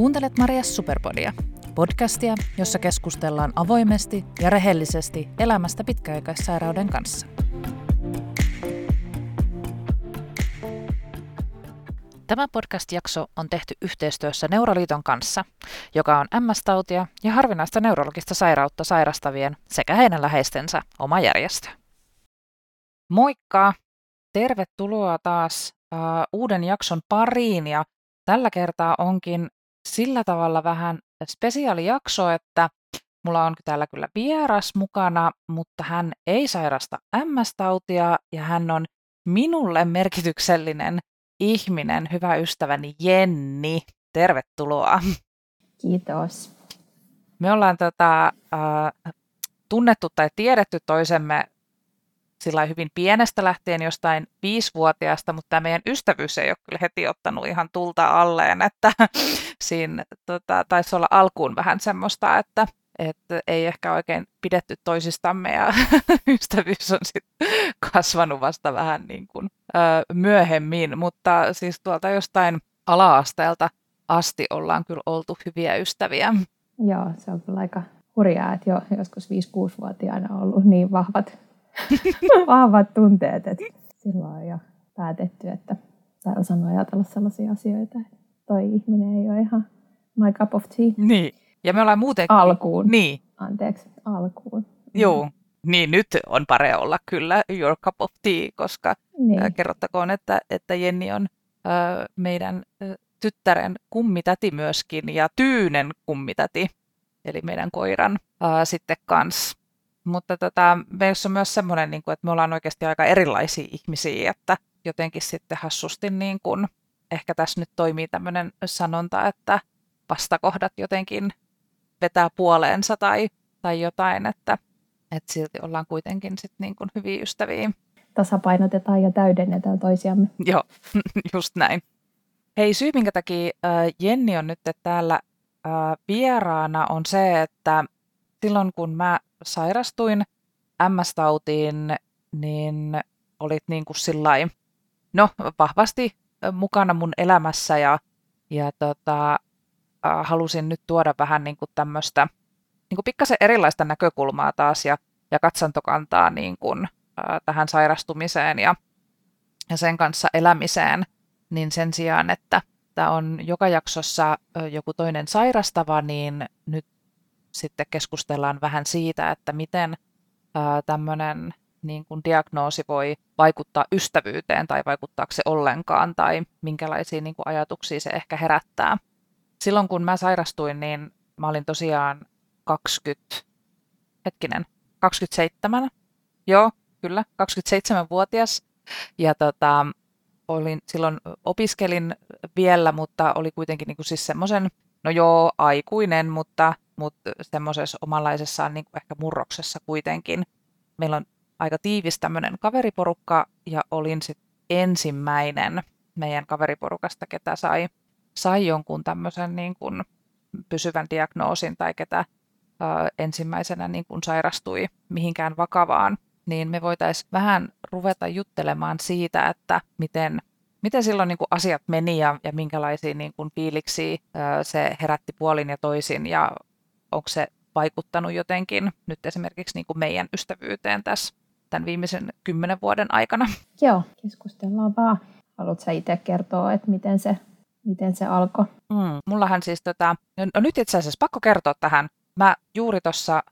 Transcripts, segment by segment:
Kuuntelet Maria Superpodia, podcastia, jossa keskustellaan avoimesti ja rehellisesti elämästä pitkäaikaissairauden kanssa. Tämä podcast-jakso on tehty yhteistyössä Neuroliiton kanssa, joka on MS-tautia ja harvinaista neurologista sairautta sairastavien sekä heidän läheistensä oma järjestö. Moikka! Tervetuloa taas uh, uuden jakson pariin ja tällä kertaa onkin sillä tavalla vähän spesiaalijakso, että mulla on täällä kyllä vieras mukana, mutta hän ei sairasta MS-tautia ja hän on minulle merkityksellinen ihminen, hyvä ystäväni Jenni. Tervetuloa. Kiitos. Me ollaan tota, äh, tunnettu tai tiedetty toisemme sillä hyvin pienestä lähtien jostain viisivuotiaasta, mutta tämä meidän ystävyys ei ole kyllä heti ottanut ihan tulta alleen, että siinä tota, taisi olla alkuun vähän semmoista, että, että ei ehkä oikein pidetty toisistamme ja ystävyys on sitten kasvanut vasta vähän niin kuin, ö, myöhemmin, mutta siis tuolta jostain ala-asteelta asti ollaan kyllä oltu hyviä ystäviä. Joo, se on kyllä aika hurjaa, että jo joskus 5-6-vuotiaana on ollut niin vahvat vahvat tunteet, että silloin on jo päätetty, että tai osannut ajatella sellaisia asioita, että toi ihminen ei ole ihan my cup of tea. Niin, ja me ollaan muuten... Alkuun. Niin. Anteeksi, alkuun. Joo, niin nyt on pare olla kyllä your cup of tea, koska niin. kerrottakoon, että, että Jenni on äh, meidän äh, tyttären kummitäti myöskin ja Tyynen kummitäti, eli meidän koiran äh, sitten kanssa. Mutta tota, meissä on myös semmoinen, niin kuin, että me ollaan oikeasti aika erilaisia ihmisiä, että jotenkin sitten hassusti niin kuin, ehkä tässä nyt toimii tämmöinen sanonta, että vastakohdat jotenkin vetää puoleensa tai, tai jotain, että, että silti ollaan kuitenkin sitten niin kuin hyviä ystäviä. Tasapainotetaan ja täydennetään toisiamme. Joo, just näin. Hei, syy minkä takia Jenni on nyt täällä vieraana on se, että silloin kun mä sairastuin MS-tautiin, niin olit niin kuin sillai, no vahvasti mukana mun elämässä ja, ja tota, halusin nyt tuoda vähän niin kuin tämmöistä niin kuin pikkasen erilaista näkökulmaa taas ja, ja katsantokantaa niin kuin, äh, tähän sairastumiseen ja, ja sen kanssa elämiseen, niin sen sijaan, että tämä on joka jaksossa joku toinen sairastava, niin nyt sitten keskustellaan vähän siitä, että miten tämmöinen niin kuin diagnoosi voi vaikuttaa ystävyyteen tai vaikuttaako se ollenkaan tai minkälaisia niin kuin ajatuksia se ehkä herättää. Silloin kun mä sairastuin, niin mä olin tosiaan 20, hetkinen, 27, joo, kyllä, 27-vuotias. Ja tota, olin, silloin opiskelin vielä, mutta oli kuitenkin niin kuin siis semmoisen, no joo, aikuinen, mutta mutta semmoisessa omanlaisessaan niin ehkä murroksessa kuitenkin. Meillä on aika tiivis tämmöinen kaveriporukka ja olin sitten ensimmäinen meidän kaveriporukasta, ketä sai, sai jonkun tämmöisen niin kuin pysyvän diagnoosin tai ketä ö, ensimmäisenä niin kuin sairastui mihinkään vakavaan, niin me voitaisiin vähän ruveta juttelemaan siitä, että miten, miten silloin niin kuin asiat meni ja, ja minkälaisia niin kuin fiiliksiä se herätti puolin ja toisin ja onko se vaikuttanut jotenkin nyt esimerkiksi niin kuin meidän ystävyyteen tässä tämän viimeisen kymmenen vuoden aikana? Joo, keskustellaan vaan. Haluatko itse kertoa, että miten se, miten se alkoi? Mm, mullahan siis, tota, no nyt itse asiassa pakko kertoa tähän. Mä juuri tuossa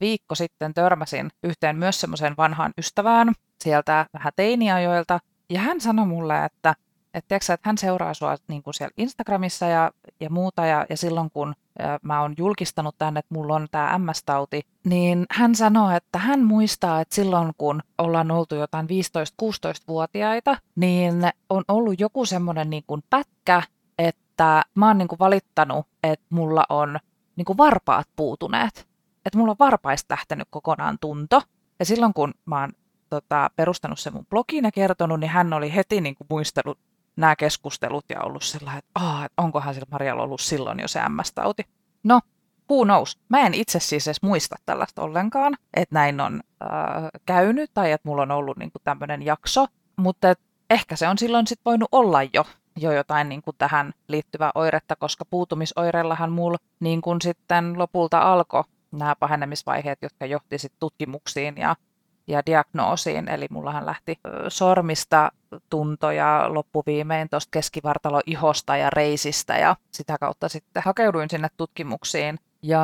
viikko sitten törmäsin yhteen myös semmoiseen vanhaan ystävään sieltä vähän teiniajoilta. Ja hän sanoi mulle, että että, tiiäksä, että hän seuraa sua niin kuin siellä Instagramissa ja, ja muuta, ja, ja silloin kun mä oon julkistanut tänne, että mulla on tämä MS-tauti, niin hän sanoo, että hän muistaa, että silloin kun ollaan oltu jotain 15-16-vuotiaita, niin on ollut joku semmoinen niin kuin pätkä, että mä oon niin kuin valittanut, että mulla on niin kuin varpaat puutuneet. Että mulla on varpaista lähtenyt kokonaan tunto. Ja silloin kun mä oon tota, perustanut sen mun blogin ja kertonut, niin hän oli heti niin kuin muistellut nämä keskustelut ja ollut sellainen, että, että onkohan sillä Marjalla ollut silloin jo se MS-tauti. No, who knows? Mä en itse siis edes muista tällaista ollenkaan, että näin on äh, käynyt tai että mulla on ollut niinku tämmöinen jakso, mutta ehkä se on silloin sitten voinut olla jo jo jotain niin kuin tähän liittyvää oiretta, koska puutumisoireillahan mulla niin kuin sitten lopulta alkoi nämä pahenemisvaiheet, jotka johti sitten tutkimuksiin ja, ja diagnoosiin. Eli mullahan lähti sormista tuntoja loppuviimein tuosta keskivartaloihosta ja reisistä ja sitä kautta sitten hakeuduin sinne tutkimuksiin. Ja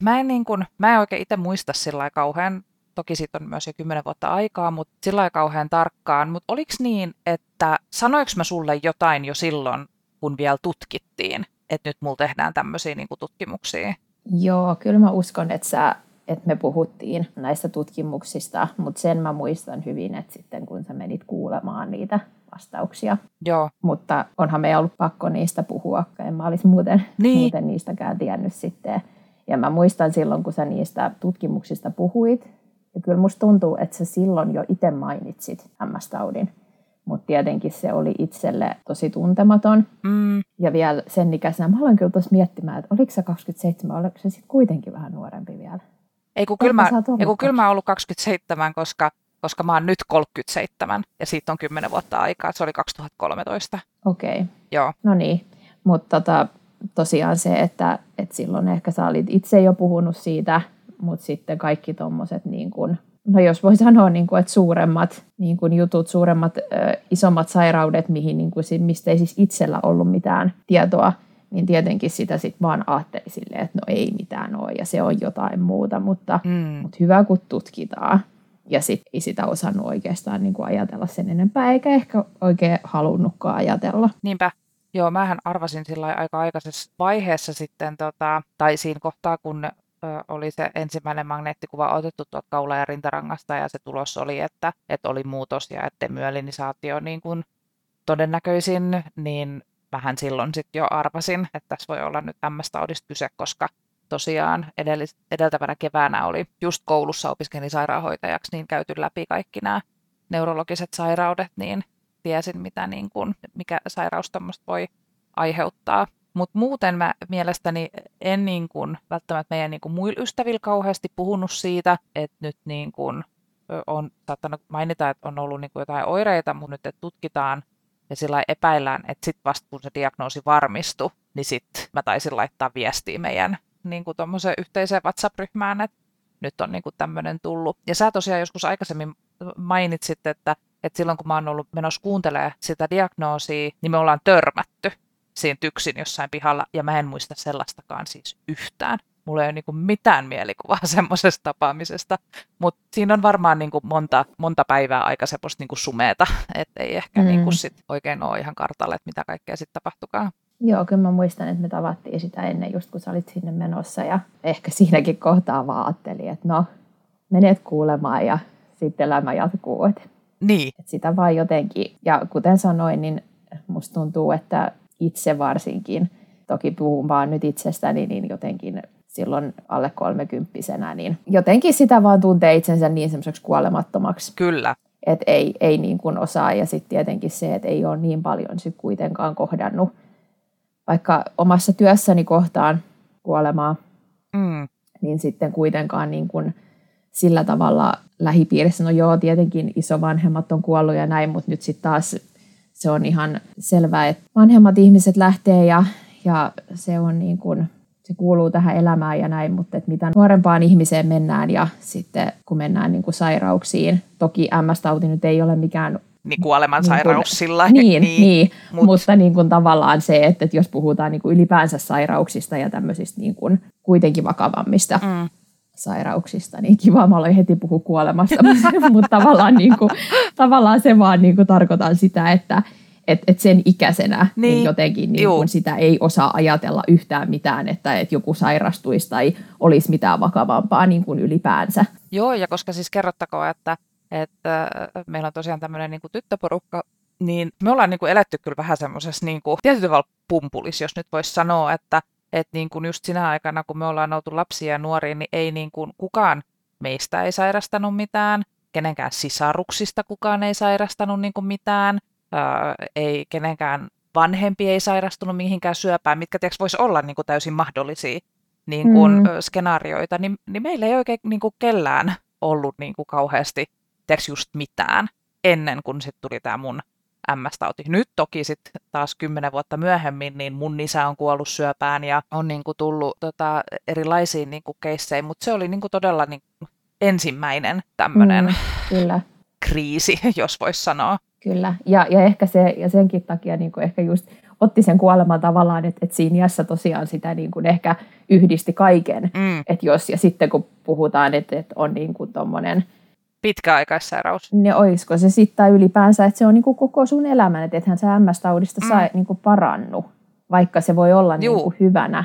mä en, niin kun, mä en oikein itse muista sillä kauhean toki siitä on myös jo kymmenen vuotta aikaa, mutta sillä ei kauhean tarkkaan. Mutta oliko niin, että sanoinko mä sulle jotain jo silloin, kun vielä tutkittiin, että nyt mulla tehdään tämmöisiä niin tutkimuksia? Joo, kyllä mä uskon, että, sä, että me puhuttiin näistä tutkimuksista, mutta sen mä muistan hyvin, että sitten kun sä menit kuulemaan niitä vastauksia. Joo. Mutta onhan me ollut pakko niistä puhua, en mä olisi muuten, niin. muuten niistäkään tiennyt sitten. Ja mä muistan silloin, kun sä niistä tutkimuksista puhuit, ja kyllä musta tuntuu, että sä silloin jo itse mainitsit MS-taudin. Mutta tietenkin se oli itselle tosi tuntematon. Mm. Ja vielä sen ikäisenä, mä aloin kyllä tuossa miettimään, että oliko se 27, oliko se sitten kuitenkin vähän nuorempi vielä? Ei kun, kyllä mä, ei kun kyllä mä ollut 27, koska, koska mä oon nyt 37 ja siitä on 10 vuotta aikaa, se oli 2013. Okei. Okay. Joo. No niin, mutta tota, tosiaan se, että, että silloin ehkä sä olit itse jo puhunut siitä, mutta sitten kaikki tuommoiset, niin kuin, no jos voi sanoa, niin kuin, että suuremmat niin kuin jutut, suuremmat, ö, isommat sairaudet, mihin, niin kuin, mistä ei siis itsellä ollut mitään tietoa, niin tietenkin sitä sitten vaan ajatteli silleen, että no ei mitään ole ja se on jotain muuta, mutta, mm. mutta hyvä kun tutkitaan. Ja sitten ei sitä osannut oikeastaan niin kuin ajatella sen enempää, eikä ehkä oikein halunnutkaan ajatella. Niinpä. Joo, mähän arvasin sillä aika aikaisessa vaiheessa sitten, tota, tai siinä kohtaa, kun oli se ensimmäinen magneettikuva otettu tuolta kaula- ja rintarangasta ja se tulos oli, että, että oli muutos ja että myelinisaatio niin kuin todennäköisin, niin vähän silloin sitten jo arvasin, että tässä voi olla nyt MS-taudista kyse, koska tosiaan edellis- edeltävänä keväänä oli just koulussa opiskelin sairaanhoitajaksi, niin käyty läpi kaikki nämä neurologiset sairaudet, niin tiesin, mitä niin kuin, mikä sairaus voi aiheuttaa. Mutta muuten mä mielestäni en niin kuin, välttämättä meidän niin kuin muilla ystävillä kauheasti puhunut siitä, että nyt niin kuin, on saattanut mainita, että on ollut niin kuin jotain oireita, mutta nyt että tutkitaan ja sillä epäillään, että sitten vasta kun se diagnoosi varmistui, niin sitten mä taisin laittaa viestiä meidän niin kuin yhteiseen WhatsApp-ryhmään, että nyt on niin tämmöinen tullut. Ja sä tosiaan joskus aikaisemmin mainitsit, että, että silloin kun mä oon ollut menossa kuuntelemaan sitä diagnoosia, niin me ollaan törmätty siinä tyksin jossain pihalla, ja mä en muista sellaistakaan siis yhtään. Mulla ei ole niin kuin mitään mielikuvaa semmoisesta tapaamisesta, mutta siinä on varmaan niin kuin monta, monta päivää aika semmoista niin kuin sumeeta, että ei ehkä mm. niin kuin sit oikein ole ihan kartalle, että mitä kaikkea sitten tapahtukaan. Joo, kyllä mä muistan, että me tavattiin sitä ennen just kun sä olit sinne menossa ja ehkä siinäkin kohtaa vaan ajattelin, että no, menet kuulemaan ja sitten elämä jatkuu. Että, niin. Että sitä vaan jotenkin, ja kuten sanoin, niin musta tuntuu, että itse varsinkin, toki puhun vaan nyt itsestäni, niin jotenkin silloin alle kolmekymppisenä, niin jotenkin sitä vaan tuntee itsensä niin semmoiseksi kuolemattomaksi. Kyllä. Että ei, ei niin kuin osaa ja sitten tietenkin se, että ei ole niin paljon sit kuitenkaan kohdannut, vaikka omassa työssäni kohtaan kuolemaa, mm. niin sitten kuitenkaan niin kuin sillä tavalla lähipiirissä, no joo, tietenkin isovanhemmat on kuollut ja näin, mutta nyt sitten taas se on ihan selvää, että vanhemmat ihmiset lähtee ja, ja se on niin kuin, se kuuluu tähän elämään ja näin, mutta että mitä nuorempaan ihmiseen mennään ja sitten kun mennään niin kuin sairauksiin, toki MS-tauti nyt ei ole mikään niin kuolemansairaus niin sillä Niin, niin, niin Mut. mutta niin kuin tavallaan se, että, että jos puhutaan niin kuin ylipäänsä sairauksista ja tämmöisistä niin kuin kuitenkin vakavammista mm. sairauksista, niin kiva, mä aloin heti puhua kuolemasta, mutta tavallaan, niin kuin, tavallaan se vaan niin kuin tarkoitan sitä, että että et sen ikäisenä niin. Niin jotenkin niin kun sitä ei osaa ajatella yhtään mitään, että et joku sairastuisi tai olisi mitään vakavampaa niin kuin ylipäänsä. Joo, ja koska siis kerrottakoon, että, että meillä on tosiaan tämmöinen niin tyttöporukka, niin me ollaan niin kuin eletty kyllä vähän semmoisessa niin tietyllä tavalla pumpulis, jos nyt voisi sanoa, että että niin kuin just sinä aikana, kun me ollaan oltu lapsia ja nuoria, niin ei niin kuin kukaan meistä ei sairastanut mitään, kenenkään sisaruksista kukaan ei sairastanut niin kuin mitään, ää, ei kenenkään vanhempi ei sairastunut mihinkään syöpään, mitkä tiiäks, voisi olla niin kuin täysin mahdollisia niin kuin, mm. skenaarioita, niin, niin meillä ei oikein niin kuin kellään ollut niin kuin kauheasti tiiäks, just mitään ennen kuin sitten tuli tämä mun MS-tauti. Nyt toki sitten taas kymmenen vuotta myöhemmin, niin mun isä on kuollut syöpään ja on niin kuin tullut tota, erilaisiin niin kuin keissejä, mutta se oli niin kuin todella niin kuin ensimmäinen tämmöinen mm, kyllä. kriisi, jos voisi sanoa. Kyllä, ja, ja ehkä se, ja senkin takia niin kuin ehkä just otti sen kuoleman tavallaan, että, että siinä iässä tosiaan sitä niin kuin ehkä yhdisti kaiken. Mm. Että jos, ja sitten kun puhutaan, että, että on niin kuin tommonen, pitkäaikaissairaus. Niin olisiko se sitten ylipäänsä, että se on niin kuin koko sun elämän, että ethän sä MS-taudista mm. saa niin kuin parannu, vaikka se voi olla niin kuin hyvänä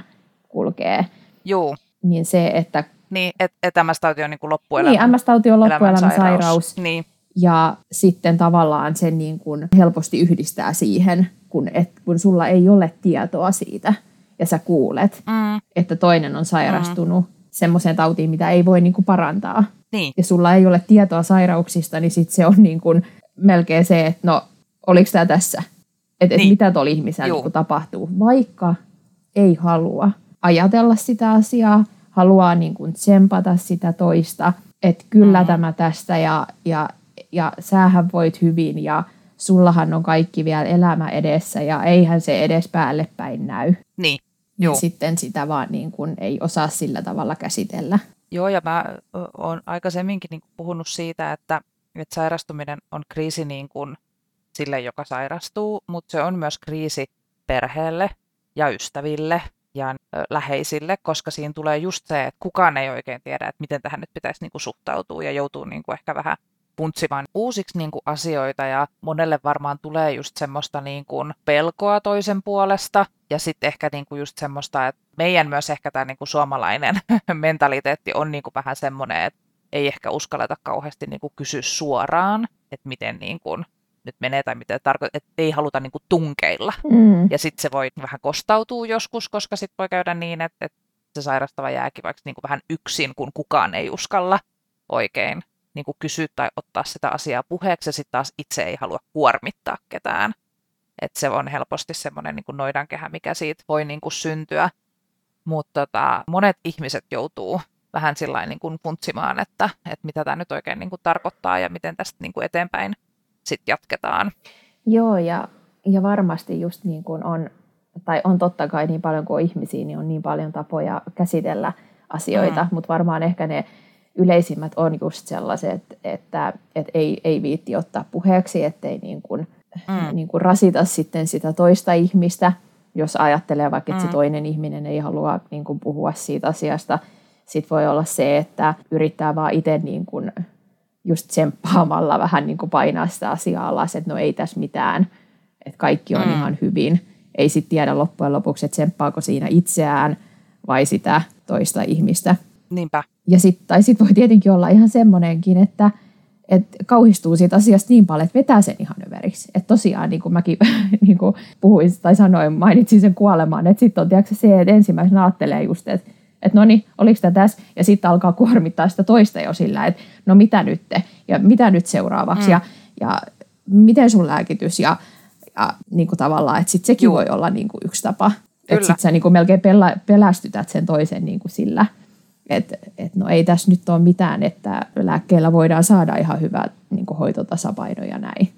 kulkee. Joo. Niin se, että... Niin, että et MS-tauti on niin kuin loppuelämän Niin, MS-tauti on loppuelämän sairaus. sairaus. Niin. Ja sitten tavallaan sen niin kuin helposti yhdistää siihen, kun, et, kun sulla ei ole tietoa siitä ja sä kuulet, mm. että toinen on sairastunut mm. semmoiseen tautiin, mitä ei voi niin kuin parantaa. Niin. Ja sulla ei ole tietoa sairauksista, niin sit se on niin kuin melkein se, että no, oliko tämä tässä? Että niin. et mitä tuolla ihmisellä niin kuin tapahtuu. Vaikka ei halua ajatella sitä asiaa, haluaa niin kuin tsempata sitä toista, että kyllä mm. tämä tästä ja, ja, ja sähän voit hyvin ja sullahan on kaikki vielä elämä edessä ja eihän se edes päälle päin näy. Niin. Joo. Ja sitten sitä vaan niin kuin ei osaa sillä tavalla käsitellä. Joo, ja mä oon aikaisemminkin niin puhunut siitä, että, että sairastuminen on kriisi niin kuin sille, joka sairastuu, mutta se on myös kriisi perheelle ja ystäville ja läheisille, koska siinä tulee just se, että kukaan ei oikein tiedä, että miten tähän nyt pitäisi niin kuin suhtautua ja joutuu niin kuin ehkä vähän puntsimaan uusiksi niin kuin asioita ja monelle varmaan tulee just semmoista niin kuin pelkoa toisen puolesta ja sitten ehkä niin kuin just semmoista, että meidän myös ehkä tämä niin kuin suomalainen mentaliteetti on niin kuin vähän semmoinen, että ei ehkä uskalleta kauheasti niin kuin kysyä suoraan, että miten niin kuin nyt menee tai mitä tarkoittaa, että ei haluta niin kuin tunkeilla. Mm. Ja sitten se voi vähän kostautua joskus, koska sitten voi käydä niin, että, että se sairastava jääkin vaikka niin kuin vähän yksin, kun kukaan ei uskalla oikein niin kuin kysyä tai ottaa sitä asiaa puheeksi, ja sitten taas itse ei halua kuormittaa ketään. Et se on helposti semmoinen niin noidankehä, mikä siitä voi niin kuin syntyä. Mutta tota, monet ihmiset joutuu vähän sillä niin kuin funtsimaan, että, että mitä tämä nyt oikein niin kuin tarkoittaa ja miten tästä niin kuin eteenpäin sitten jatketaan. Joo, ja, ja varmasti just niin kuin on, tai on totta kai niin paljon kuin on ihmisiä, niin on niin paljon tapoja käsitellä asioita, mm. mutta varmaan ehkä ne yleisimmät on just sellaiset, että, että ei, ei viitti ottaa puheeksi, ettei niin kuin, mm. niin kuin rasita sitten sitä toista ihmistä, jos ajattelee vaikka, että mm. se toinen ihminen ei halua niin kuin puhua siitä asiasta. Sitten voi olla se, että yrittää vaan itse niin kuin just tsemppaamalla vähän niin kuin painaa sitä asiaa alas, että no ei tässä mitään, että kaikki on mm. ihan hyvin. Ei sitten tiedä loppujen lopuksi, että tsemppaako siinä itseään vai sitä toista ihmistä. Niinpä. Ja sit, tai sitten voi tietenkin olla ihan semmoinenkin, että et kauhistuu siitä asiasta niin paljon, että vetää sen ihan överiksi. Että tosiaan, niin kuin mäkin niin kuin puhuin tai sanoin, mainitsin sen kuolemaan, että sitten on tiedätkö, se, että ensimmäisenä ajattelee just, että että no niin, oliko tämä tässä, ja sitten alkaa kuormittaa sitä toista jo sillä, että no mitä nyt, ja mitä nyt seuraavaksi, mm. ja, ja miten sun lääkitys, ja, ja niin kuin tavallaan, että sitten sekin Juh. voi olla niin kuin yksi tapa, että sitten sä niin kuin melkein pelä, pelästytät sen toisen niin kuin sillä, että et no ei tässä nyt ole mitään, että lääkkeellä voidaan saada ihan hyvä niin hoitotasapaino ja näin.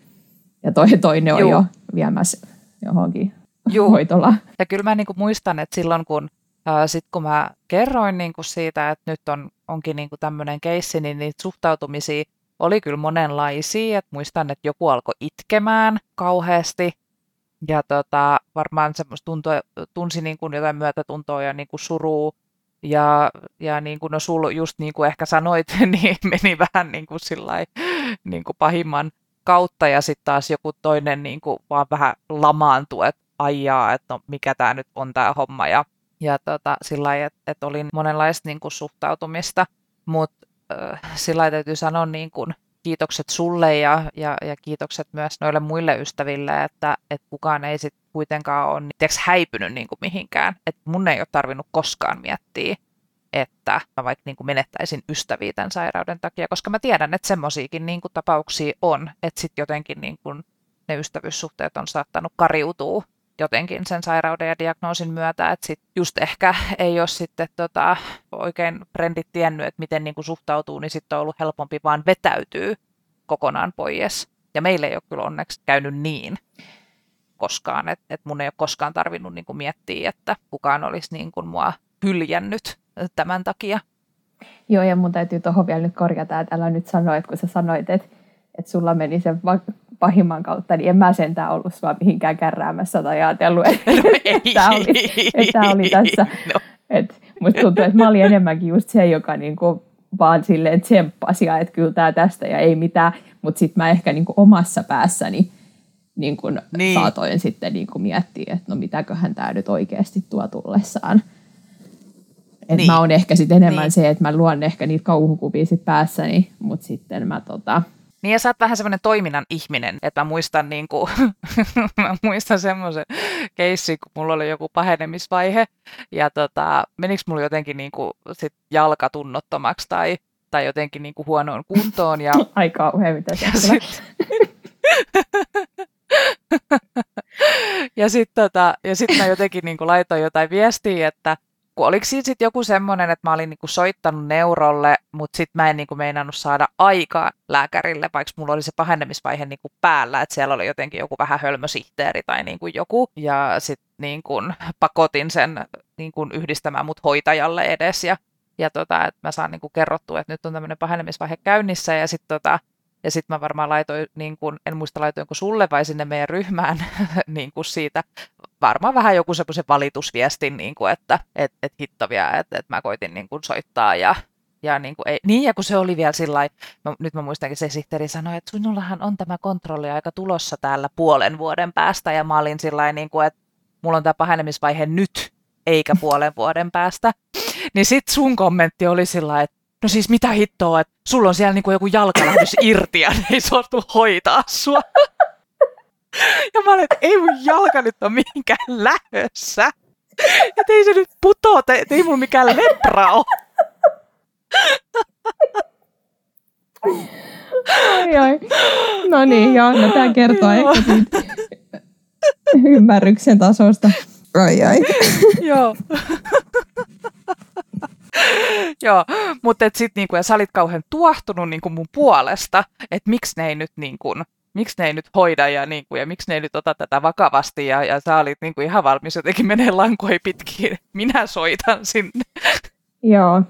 Ja toi, toinen on Juu. jo viemässä johonkin Juu. hoitolaan. Ja kyllä mä niin kuin muistan, että silloin kun, äh, sit kun mä kerroin niin kuin siitä, että nyt on, onkin niin tämmöinen keissi, niin niitä suhtautumisia oli kyllä monenlaisia. Et muistan, että joku alkoi itkemään kauheasti ja tota, varmaan semmoista tuntui, tunsi niin kuin jotain myötätuntoa ja niin kuin surua ja, ja niin kuin no sul just niin kuin ehkä sanoit, niin meni vähän niin kuin sillai, niin kuin pahimman kautta. Ja sitten taas joku toinen niin kuin vaan vähän lamaantui, että aijaa, että no mikä tämä nyt on tämä homma. Ja, ja tota, sillä että et oli monenlaista niin kuin suhtautumista, mutta äh, sillä täytyy sanoa niin kuin, kiitokset sulle ja, ja, ja kiitokset myös noille muille ystäville, että, että kukaan ei sitten kuitenkaan ole tiiäks, häipynyt niin kuin mihinkään. Että mun ei ole tarvinnut koskaan miettiä, että mä vaikka niin kuin menettäisin ystäviä tämän sairauden takia, koska mä tiedän, että semmoisiakin niin kuin tapauksia on, että sitten jotenkin niin kuin ne ystävyyssuhteet on saattanut kariutua jotenkin sen sairauden ja diagnoosin myötä, että sit just ehkä ei ole sitten tota, oikein frendit tiennyt, että miten niin kuin suhtautuu, niin sitten on ollut helpompi vaan vetäytyy kokonaan pois Ja meille ei ole kyllä onneksi käynyt niin koskaan, että et mun ei ole koskaan tarvinnut niin kuin miettiä, että kukaan olisi niin kuin mua hyljännyt tämän takia. Joo, ja mun täytyy tuohon vielä nyt korjata, että älä nyt sano, että kun sä sanoit, että, että sulla meni sen pahimman kautta, niin en mä sentään ollut sua mihinkään kärräämässä tai ajatellut, että, no että, tämä oli, että tämä oli tässä. No. Et, musta tuntuu, että mä olin enemmänkin just se, joka niinku vaan silleen tsemppasi että kyllä tämä tästä ja ei mitään, mutta sitten mä ehkä niinku omassa päässäni niin kun niin. saatoin sitten niin kun miettiä, että no mitäköhän tämä nyt oikeasti tuo tullessaan. Et niin. Mä oon ehkä sitten enemmän niin. se, että mä luon ehkä niitä kauhukuvia sit päässäni, mutta sitten mä tota, niin ja sä oot vähän semmoinen toiminnan ihminen, että mä muistan, niin kuin, mä muistan semmoisen keissin, kun mulla oli joku pahenemisvaihe ja tota, menikö mulla jotenkin niin kuin, sit jalka tunnottomaksi tai, tai jotenkin niin kuin huonoon kuntoon. Ja, Aika kauhean, mitä ja sit, ja sitten tota, ja sit mä jotenkin niin kuin laitoin jotain viestiä, että kun oliko siinä sitten joku semmoinen, että mä olin niinku soittanut neurolle, mutta sitten mä en niinku meinannut saada aikaa lääkärille, vaikka mulla oli se pahennemisvaihe niinku päällä, että siellä oli jotenkin joku vähän hölmösihteeri tai niinku joku. Ja sitten niinku pakotin sen niinku yhdistämään mut hoitajalle edes ja, ja tota, että mä saan niinku kerrottua, että nyt on tämmöinen pahennemisvaihe käynnissä ja sitten tota, ja sitten mä varmaan laitoin, niin kun, en muista laitoinko sulle vai sinne meidän ryhmään niin kuin siitä, varmaan vähän joku semmoisen valitusviestin, niin kuin, että et, et hittovia, että et mä koitin niin kuin soittaa ja, ja niin, kuin ei, niin, ja kun se oli vielä sillä nyt mä muistankin se sihteeri sanoi, että sinullahan on tämä kontrolli aika tulossa täällä puolen vuoden päästä, ja mä olin sillä niin kuin, että mulla on tämä pahenemisvaihe nyt, eikä puolen vuoden päästä. Niin sit sun kommentti oli sillä että no siis mitä hittoa, että sulla on siellä niinku joku jalkalähdys irti ja ne ei suostu hoitaa sua. Ja mä olin, että ei mun jalka nyt ole mihinkään lähössä. Ja ei se nyt putoa, että ei mulla mikään lepra ole. Ai ai. No niin, joo, no tämä kertoo ehkä siitä ymmärryksen tasosta. Ai ai. Joo. Joo, mutta sitten niinku, ja sä olit kauhean tuohtunut niinku mun puolesta, että miksi ne ei nyt niinku, miksi ne ei nyt hoida ja, niin kuin, ja miksi ne ei nyt ota tätä vakavasti ja, ja sä olit niin kuin ihan valmis jotenkin menee lankoja pitkin, minä soitan sinne. Joo.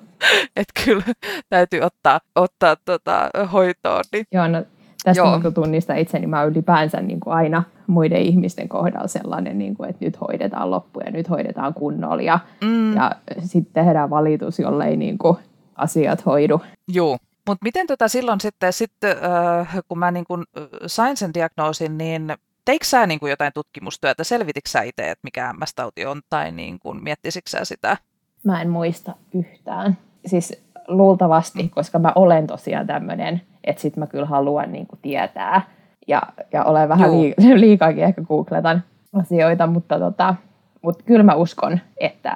Että kyllä täytyy ottaa, ottaa tota, hoitoon. Niin. Joo, no tästä Joo. Niin tunnistan itseni, mä ylipäänsä niin kuin aina muiden ihmisten kohdalla sellainen, niin kuin, että nyt hoidetaan loppu ja nyt hoidetaan kunnolla ja, mm. ja sitten tehdään valitus, jollei niin kuin, asiat hoidu. Joo. Mutta miten tota silloin sitten, sitten äh, kun mä niin kun sain sen diagnoosin, niin teikö sä niin jotain tutkimustyötä? Selvitikö sä itse, että mikä MS-tauti on, tai niin kun, miettisikö sä sitä? Mä en muista yhtään. Siis luultavasti, koska mä olen tosiaan tämmöinen, että sit mä kyllä haluan niin tietää. Ja, ja olen vähän lii- liikaakin ehkä googletan asioita, mutta, tota, mutta kyllä mä uskon, että,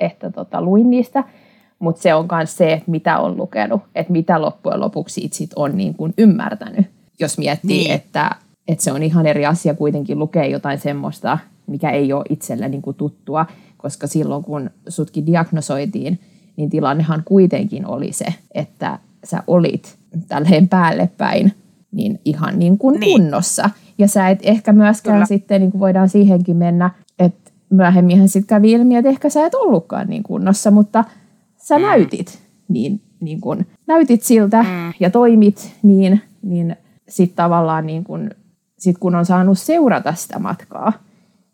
että tota, luin niistä – mutta se on myös se, että mitä on lukenut, että mitä loppujen lopuksi itse on niin kuin ymmärtänyt. Jos miettii, niin. että, että se on ihan eri asia kuitenkin lukea jotain semmoista, mikä ei ole itselle niin kuin tuttua, koska silloin kun sutkin diagnosoitiin, niin tilannehan kuitenkin oli se, että sä olit tälleen päälle päin niin ihan niin kuin niin. kunnossa. Ja sä et ehkä myöskään Kyllä. sitten, niin kuin voidaan siihenkin mennä, että myöhemminhän sitten kävi ilmi, että ehkä sä et ollutkaan niin kunnossa, mutta – sä mm. näytit, niin, niin kun, näytit siltä mm. ja toimit, niin, niin sitten tavallaan niin kun, sit kun on saanut seurata sitä matkaa,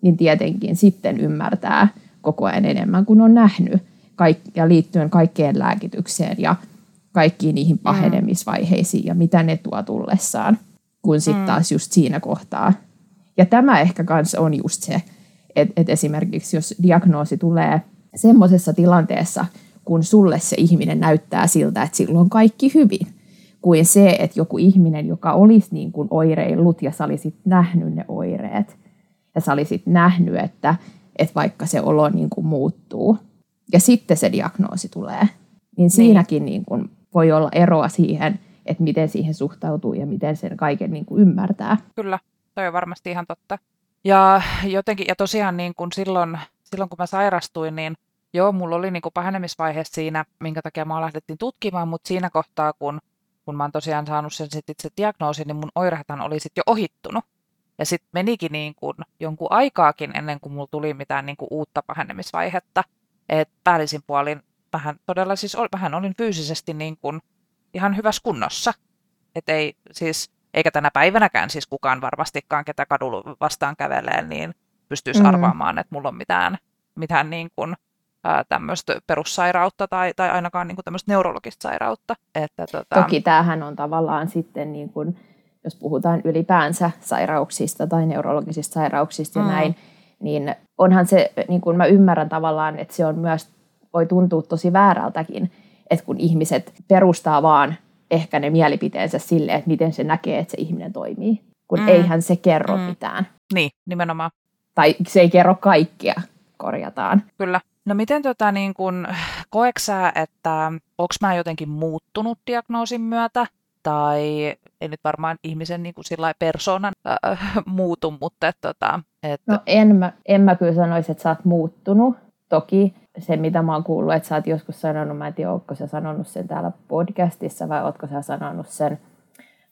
niin tietenkin sitten ymmärtää koko ajan enemmän kuin on nähnyt kaik- ja liittyen kaikkeen lääkitykseen ja kaikkiin niihin mm. pahenemisvaiheisiin ja mitä ne tuo tullessaan, kun sitten mm. taas just siinä kohtaa. Ja tämä ehkä kans on just se, että et esimerkiksi jos diagnoosi tulee semmoisessa tilanteessa, kun sulle se ihminen näyttää siltä, että sillä on kaikki hyvin, kuin se, että joku ihminen, joka olisi niin kuin oireillut ja sä olisit nähnyt ne oireet ja sä olisit nähnyt, että, että vaikka se olo niin kuin muuttuu ja sitten se diagnoosi tulee, niin, niin. siinäkin niin kuin voi olla eroa siihen, että miten siihen suhtautuu ja miten sen kaiken niin kuin ymmärtää. Kyllä, toi on varmasti ihan totta. Ja jotenkin, ja tosiaan niin kuin silloin, silloin kun mä sairastuin, niin Joo, mulla oli niinku pahenemisvaihe siinä, minkä takia mä lähdettiin tutkimaan, mutta siinä kohtaa, kun kun mä oon tosiaan saanut sen sit itse diagnoosin, niin mun oirehan oli sitten jo ohittunut. Ja sitten menikin niin kuin jonkun aikaakin ennen kuin mulla tuli mitään niin kuin uutta pahenemisvaihetta. Että päällisin puolin vähän todella siis vähän olin fyysisesti niin kuin ihan hyvässä kunnossa. Et ei siis, eikä tänä päivänäkään siis kukaan varmastikaan, ketä kadulla vastaan kävelee, niin pystyisi mm. arvaamaan, että mulla on mitään, mitään niin kuin, tämmöistä perussairautta tai, tai ainakaan niin kuin tämmöistä neurologista sairautta. Että, tota... Toki tämähän on tavallaan sitten, niin kuin, jos puhutaan ylipäänsä sairauksista tai neurologisista sairauksista mm. ja näin, niin onhan se, niin kuin mä ymmärrän tavallaan, että se on myös, voi tuntua tosi väärältäkin, että kun ihmiset perustaa vaan ehkä ne mielipiteensä sille, että miten se näkee, että se ihminen toimii, kun mm. eihän se kerro mm. mitään. Niin, nimenomaan. Tai se ei kerro kaikkia, korjataan. Kyllä. No miten tota, niin kun, koeksää, että onko mä jotenkin muuttunut diagnoosin myötä? Tai ei nyt varmaan ihmisen niin kuin sillä persoonan äh, muutu, mutta että, tota, että... No en mä, en mä kyllä sanoisi, että sä oot muuttunut. Toki se, mitä mä oon kuullut, että sä oot joskus sanonut, mä en tiedä, onko sä sanonut sen täällä podcastissa vai ootko sä sanonut sen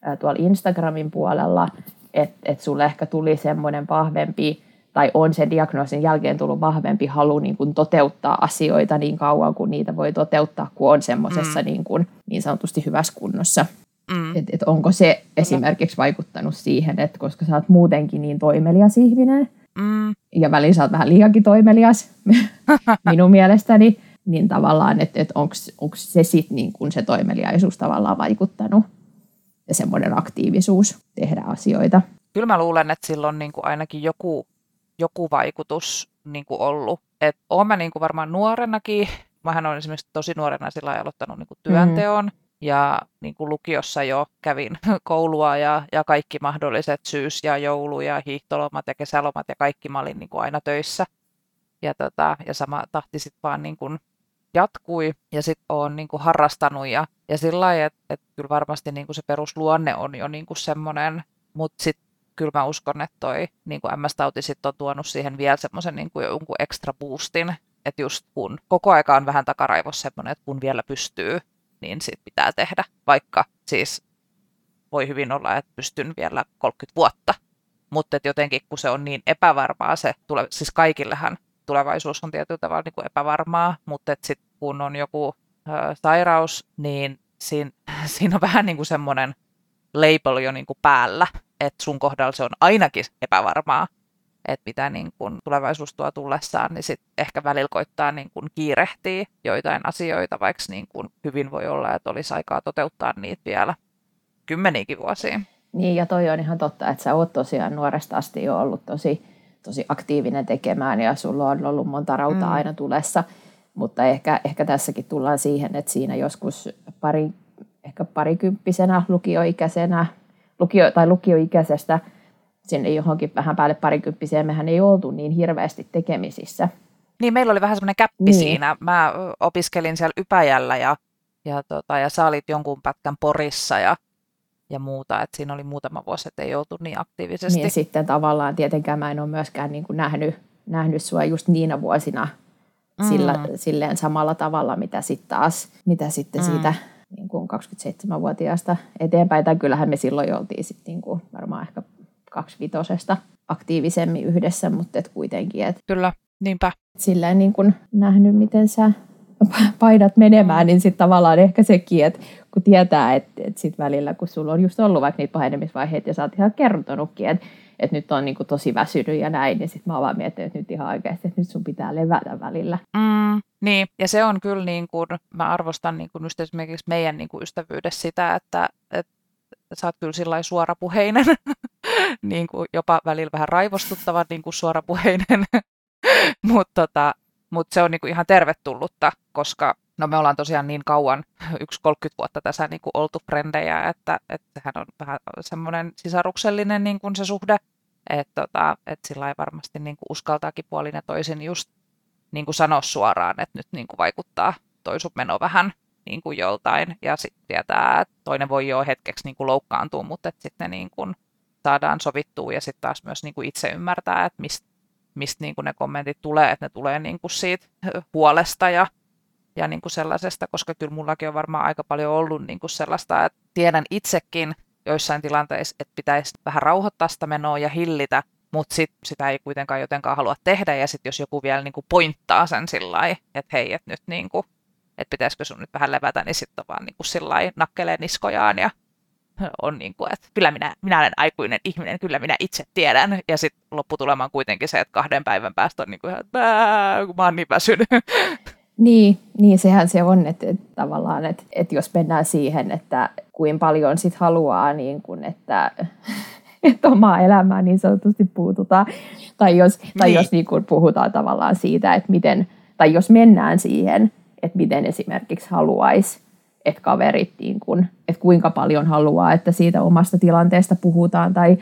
äh, tuolla Instagramin puolella, että et sulle ehkä tuli semmoinen vahvempi tai on se diagnoosin jälkeen tullut vahvempi halu niin kuin toteuttaa asioita niin kauan kuin niitä voi toteuttaa, kun on semmoisessa mm. niin, kuin, niin sanotusti hyvässä kunnossa. Mm. Et, et onko se esimerkiksi vaikuttanut siihen, että koska sä oot muutenkin niin toimelias ihminen, mm. ja välillä sä oot vähän liiankin toimelias minun mielestäni, niin tavallaan, että et onko se sitten niin kuin se toimeliaisuus tavallaan vaikuttanut ja semmoinen aktiivisuus tehdä asioita. Kyllä mä luulen, että silloin niin kuin ainakin joku joku vaikutus niin kuin ollut. Et olen mä niin kuin varmaan nuorenakin, mähän olen esimerkiksi tosi nuorena sillä aloittanut niin kuin työnteon, mm. ja niin kuin lukiossa jo kävin koulua ja, ja kaikki mahdolliset syys- ja joulu- ja hiihtolomat ja kesälomat ja kaikki mä olin niin kuin aina töissä. Ja, tota, ja sama tahti sitten vaan niin kuin jatkui ja sitten olen niin kuin harrastanut ja, ja sillä lailla, että et kyllä varmasti niin kuin se perusluonne on jo niin kuin semmoinen, mutta sitten kyllä mä uskon, että toi niin kuin MS-tauti sit on tuonut siihen vielä semmoisen niin kuin jonkun extra boostin, että just kun koko aika on vähän takaraivossa semmoinen, että kun vielä pystyy, niin sit pitää tehdä, vaikka siis voi hyvin olla, että pystyn vielä 30 vuotta, mutta että jotenkin kun se on niin epävarmaa se, tule, siis kaikillehan tulevaisuus on tietyllä tavalla niin kuin epävarmaa, mutta että sit kun on joku ö, sairaus, niin siinä, siinä on vähän niin kuin semmoinen label jo niin kuin päällä, että sun kohdalla se on ainakin epävarmaa, että mitä niin kun tulevaisuus tuo tullessaan, niin sitten ehkä välillä koittaa niin kun kiirehtiä joitain asioita, vaikka niin kun hyvin voi olla, että olisi aikaa toteuttaa niitä vielä kymmeniäkin vuosia. Niin, ja toi on ihan totta, että sä oot tosiaan nuoresta asti jo ollut tosi, tosi aktiivinen tekemään, ja sulla on ollut monta rautaa mm. aina tulessa, mutta ehkä, ehkä tässäkin tullaan siihen, että siinä joskus pari, ehkä parikymppisenä, lukioikäisenä, lukio- tai lukioikäisestä sinne johonkin vähän päälle parikymppiseen, mehän ei oltu niin hirveästi tekemisissä. Niin, meillä oli vähän semmoinen käppi niin. siinä. Mä opiskelin siellä Ypäjällä ja, ja, tota, ja sä olit jonkun pätkän Porissa ja, ja muuta. Et siinä oli muutama vuosi, että ei oltu niin aktiivisesti. Niin sitten tavallaan tietenkään mä en ole myöskään niin kuin nähnyt, nähnyt sua just niinä vuosina mm. sillä, silleen samalla tavalla, mitä sitten taas, mitä sitten mm. siitä niin kuin 27-vuotiaasta eteenpäin. Tai kyllähän me silloin jo oltiin sitten niin kuin varmaan ehkä kaksivitosesta aktiivisemmin yhdessä, mutta et kuitenkin. Et Kyllä, niinpä. Silleen niin kuin nähnyt, miten sä paidat menemään, niin sitten tavallaan ehkä sekin, että kun tietää, että, että sitten välillä, kun sulla on just ollut vaikka niitä pahenemisvaiheita ja sä oot ihan kertonutkin, että, että nyt on niin kuin tosi väsynyt ja näin, niin sitten mä oon vaan miettinyt, että nyt ihan oikeasti, että nyt sun pitää levätä välillä. Mm, niin, ja se on kyllä, niin kuin, mä arvostan niin kuin esimerkiksi meidän niin kuin ystävyydessä sitä, että, että sä oot kyllä sillä suorapuheinen, niin kuin jopa välillä vähän raivostuttava niin kuin suorapuheinen, mutta tota, mut se on niin kuin ihan tervetullutta, koska no me ollaan tosiaan niin kauan, yksi 30 vuotta tässä niin kuin oltu frendejä, että, että sehän on vähän semmoinen sisaruksellinen niin kuin se suhde, että tota, et sillä varmasti niin kuin uskaltaakin puolin ja toisin just niin kuin sanoa suoraan, että nyt niin kuin vaikuttaa toi sun meno vähän niin kuin joltain, ja sitten tietää, että toinen voi jo hetkeksi niin kuin loukkaantua, mutta että sitten niin kuin saadaan sovittua. Ja sitten taas myös niin kuin itse ymmärtää, että mistä mist niin ne kommentit tulee, että ne tulee niin kuin siitä huolesta ja, ja niin kuin sellaisesta, koska kyllä mullakin on varmaan aika paljon ollut niin kuin sellaista, että tiedän itsekin joissain tilanteissa, että pitäisi vähän rauhoittaa sitä menoa ja hillitä, mutta sit sitä ei kuitenkaan jotenkaan halua tehdä, ja sitten jos joku vielä niin kuin pointtaa sen sillä että hei, että nyt niin kuin, että pitäisikö sun nyt vähän levätä, niin sitten vaan niin kuin sillä nakkelee niskojaan ja on niin kuin, että kyllä minä, minä olen aikuinen ihminen, kyllä minä itse tiedän. Ja sitten lopputulema on kuitenkin se, että kahden päivän päästä on niin kuin, että kun mä oon niin väsynyt. Niin, niin sehän se on, että, että tavallaan, että, että jos mennään siihen, että kuin paljon sit haluaa, niin kuin, että, että omaa elämää niin sanotusti puututaan, tai jos, niin. tai jos niin kuin puhutaan tavallaan siitä, että miten, tai jos mennään siihen, että miten esimerkiksi haluaisi, että kaverit, niin kuin, että kuinka paljon haluaa, että siitä omasta tilanteesta puhutaan, tai,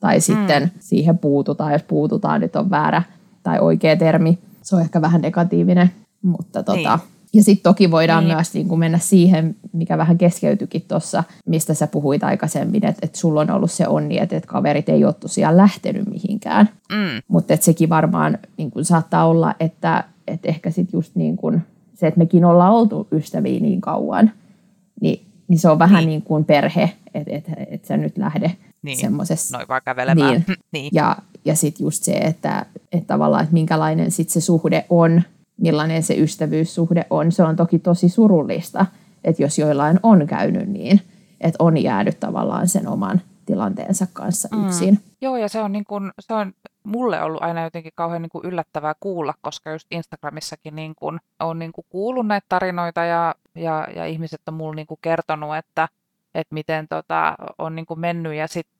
tai sitten mm. siihen puututaan, jos puututaan, nyt on väärä tai oikea termi, se on ehkä vähän negatiivinen mutta tota, niin. Ja sitten toki voidaan niin. myös niin kuin mennä siihen, mikä vähän keskeytyikin tuossa, mistä sä puhuit aikaisemmin, että, että sulla on ollut se onni, että, että kaverit ei ole tosiaan lähtenyt mihinkään. Mm. Mutta sekin varmaan niin kuin saattaa olla, että, että ehkä sitten just niin kuin se, että mekin ollaan oltu ystäviä niin kauan, niin, niin se on vähän niin, niin kuin perhe, että et, et sä nyt lähde niin. semmoisessa. Noin vaan kävelemään. Niin. niin. Ja, ja sitten just se, että, että tavallaan, että minkälainen sit se suhde on millainen se ystävyyssuhde on. Se on toki tosi surullista, että jos joillain on käynyt niin, että on jäänyt tavallaan sen oman tilanteensa kanssa mm. yksin. Joo, ja se on, niin kun, se on mulle ollut aina jotenkin kauhean niin kuin yllättävää kuulla, koska just Instagramissakin niin kun, on niin kuin kuullut näitä tarinoita ja, ja, ja ihmiset on mulle niin kuin kertonut, että, että miten tota, on niin kuin mennyt ja sitten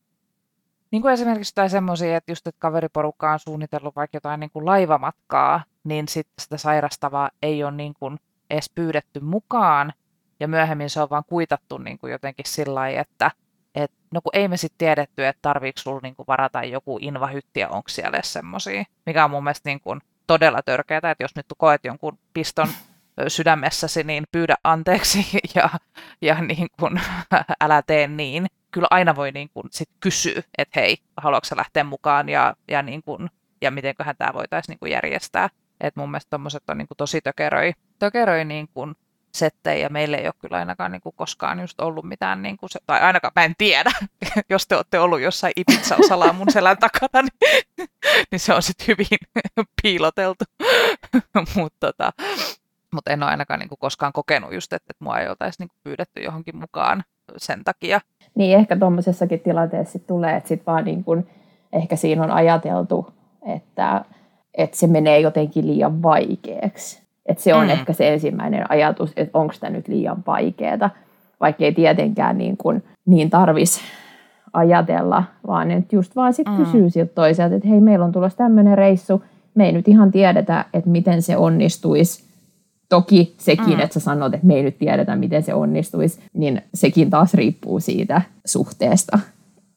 niin kuin esimerkiksi jotain semmoisia, että just että kaveriporukka on suunnitellut vaikka jotain niin kuin laivamatkaa, niin sit sitä sairastavaa ei ole niin kuin edes pyydetty mukaan, ja myöhemmin se on vaan kuitattu niin kuin jotenkin sillä lailla, että et, no kun ei me sitten tiedetty, että tarviiko sulla niin kuin varata joku invahytti ja onko siellä semmoisia, mikä on mun mielestä niin kuin todella törkeää, että jos nyt koet jonkun piston sydämessäsi, niin pyydä anteeksi ja, ja niin kuin, älä tee niin. Kyllä aina voi niin kuin sit kysyä, että hei, haluatko lähteä mukaan ja, ja, niin kuin, ja mitenköhän tämä voitaisiin niin kuin järjestää. Et mun mielestä tommoset on niin kuin tosi tökeröi, tökeröi niin kuin settejä, ja meillä ei ole kyllä ainakaan niin kuin koskaan just ollut mitään, niin kuin se, tai ainakaan mä en tiedä, jos te olette ollut jossain Ibiza-osallaan mun selän takana, niin, niin se on sitten hyvin piiloteltu. Mutta tota, mut en ole ainakaan niin kuin koskaan kokenut just, että, että mua ei oltaisi niin kuin pyydetty johonkin mukaan sen takia. Niin ehkä tuommoisessakin tilanteessa tulee, että sit vaan niin kuin, ehkä siinä on ajateltu, että että se menee jotenkin liian vaikeaksi. Että se on mm. ehkä se ensimmäinen ajatus, että onko tämä nyt liian vaikeaa, vaikka ei tietenkään niin, kuin, niin tarvitsisi ajatella, vaan että just vaan sitten mm. kysyy siltä toiselta, että hei, meillä on tulossa tämmöinen reissu, me ei nyt ihan tiedetä, että miten se onnistuisi. Toki sekin, mm. että sä sanot, että me ei nyt tiedetä, miten se onnistuisi, niin sekin taas riippuu siitä suhteesta.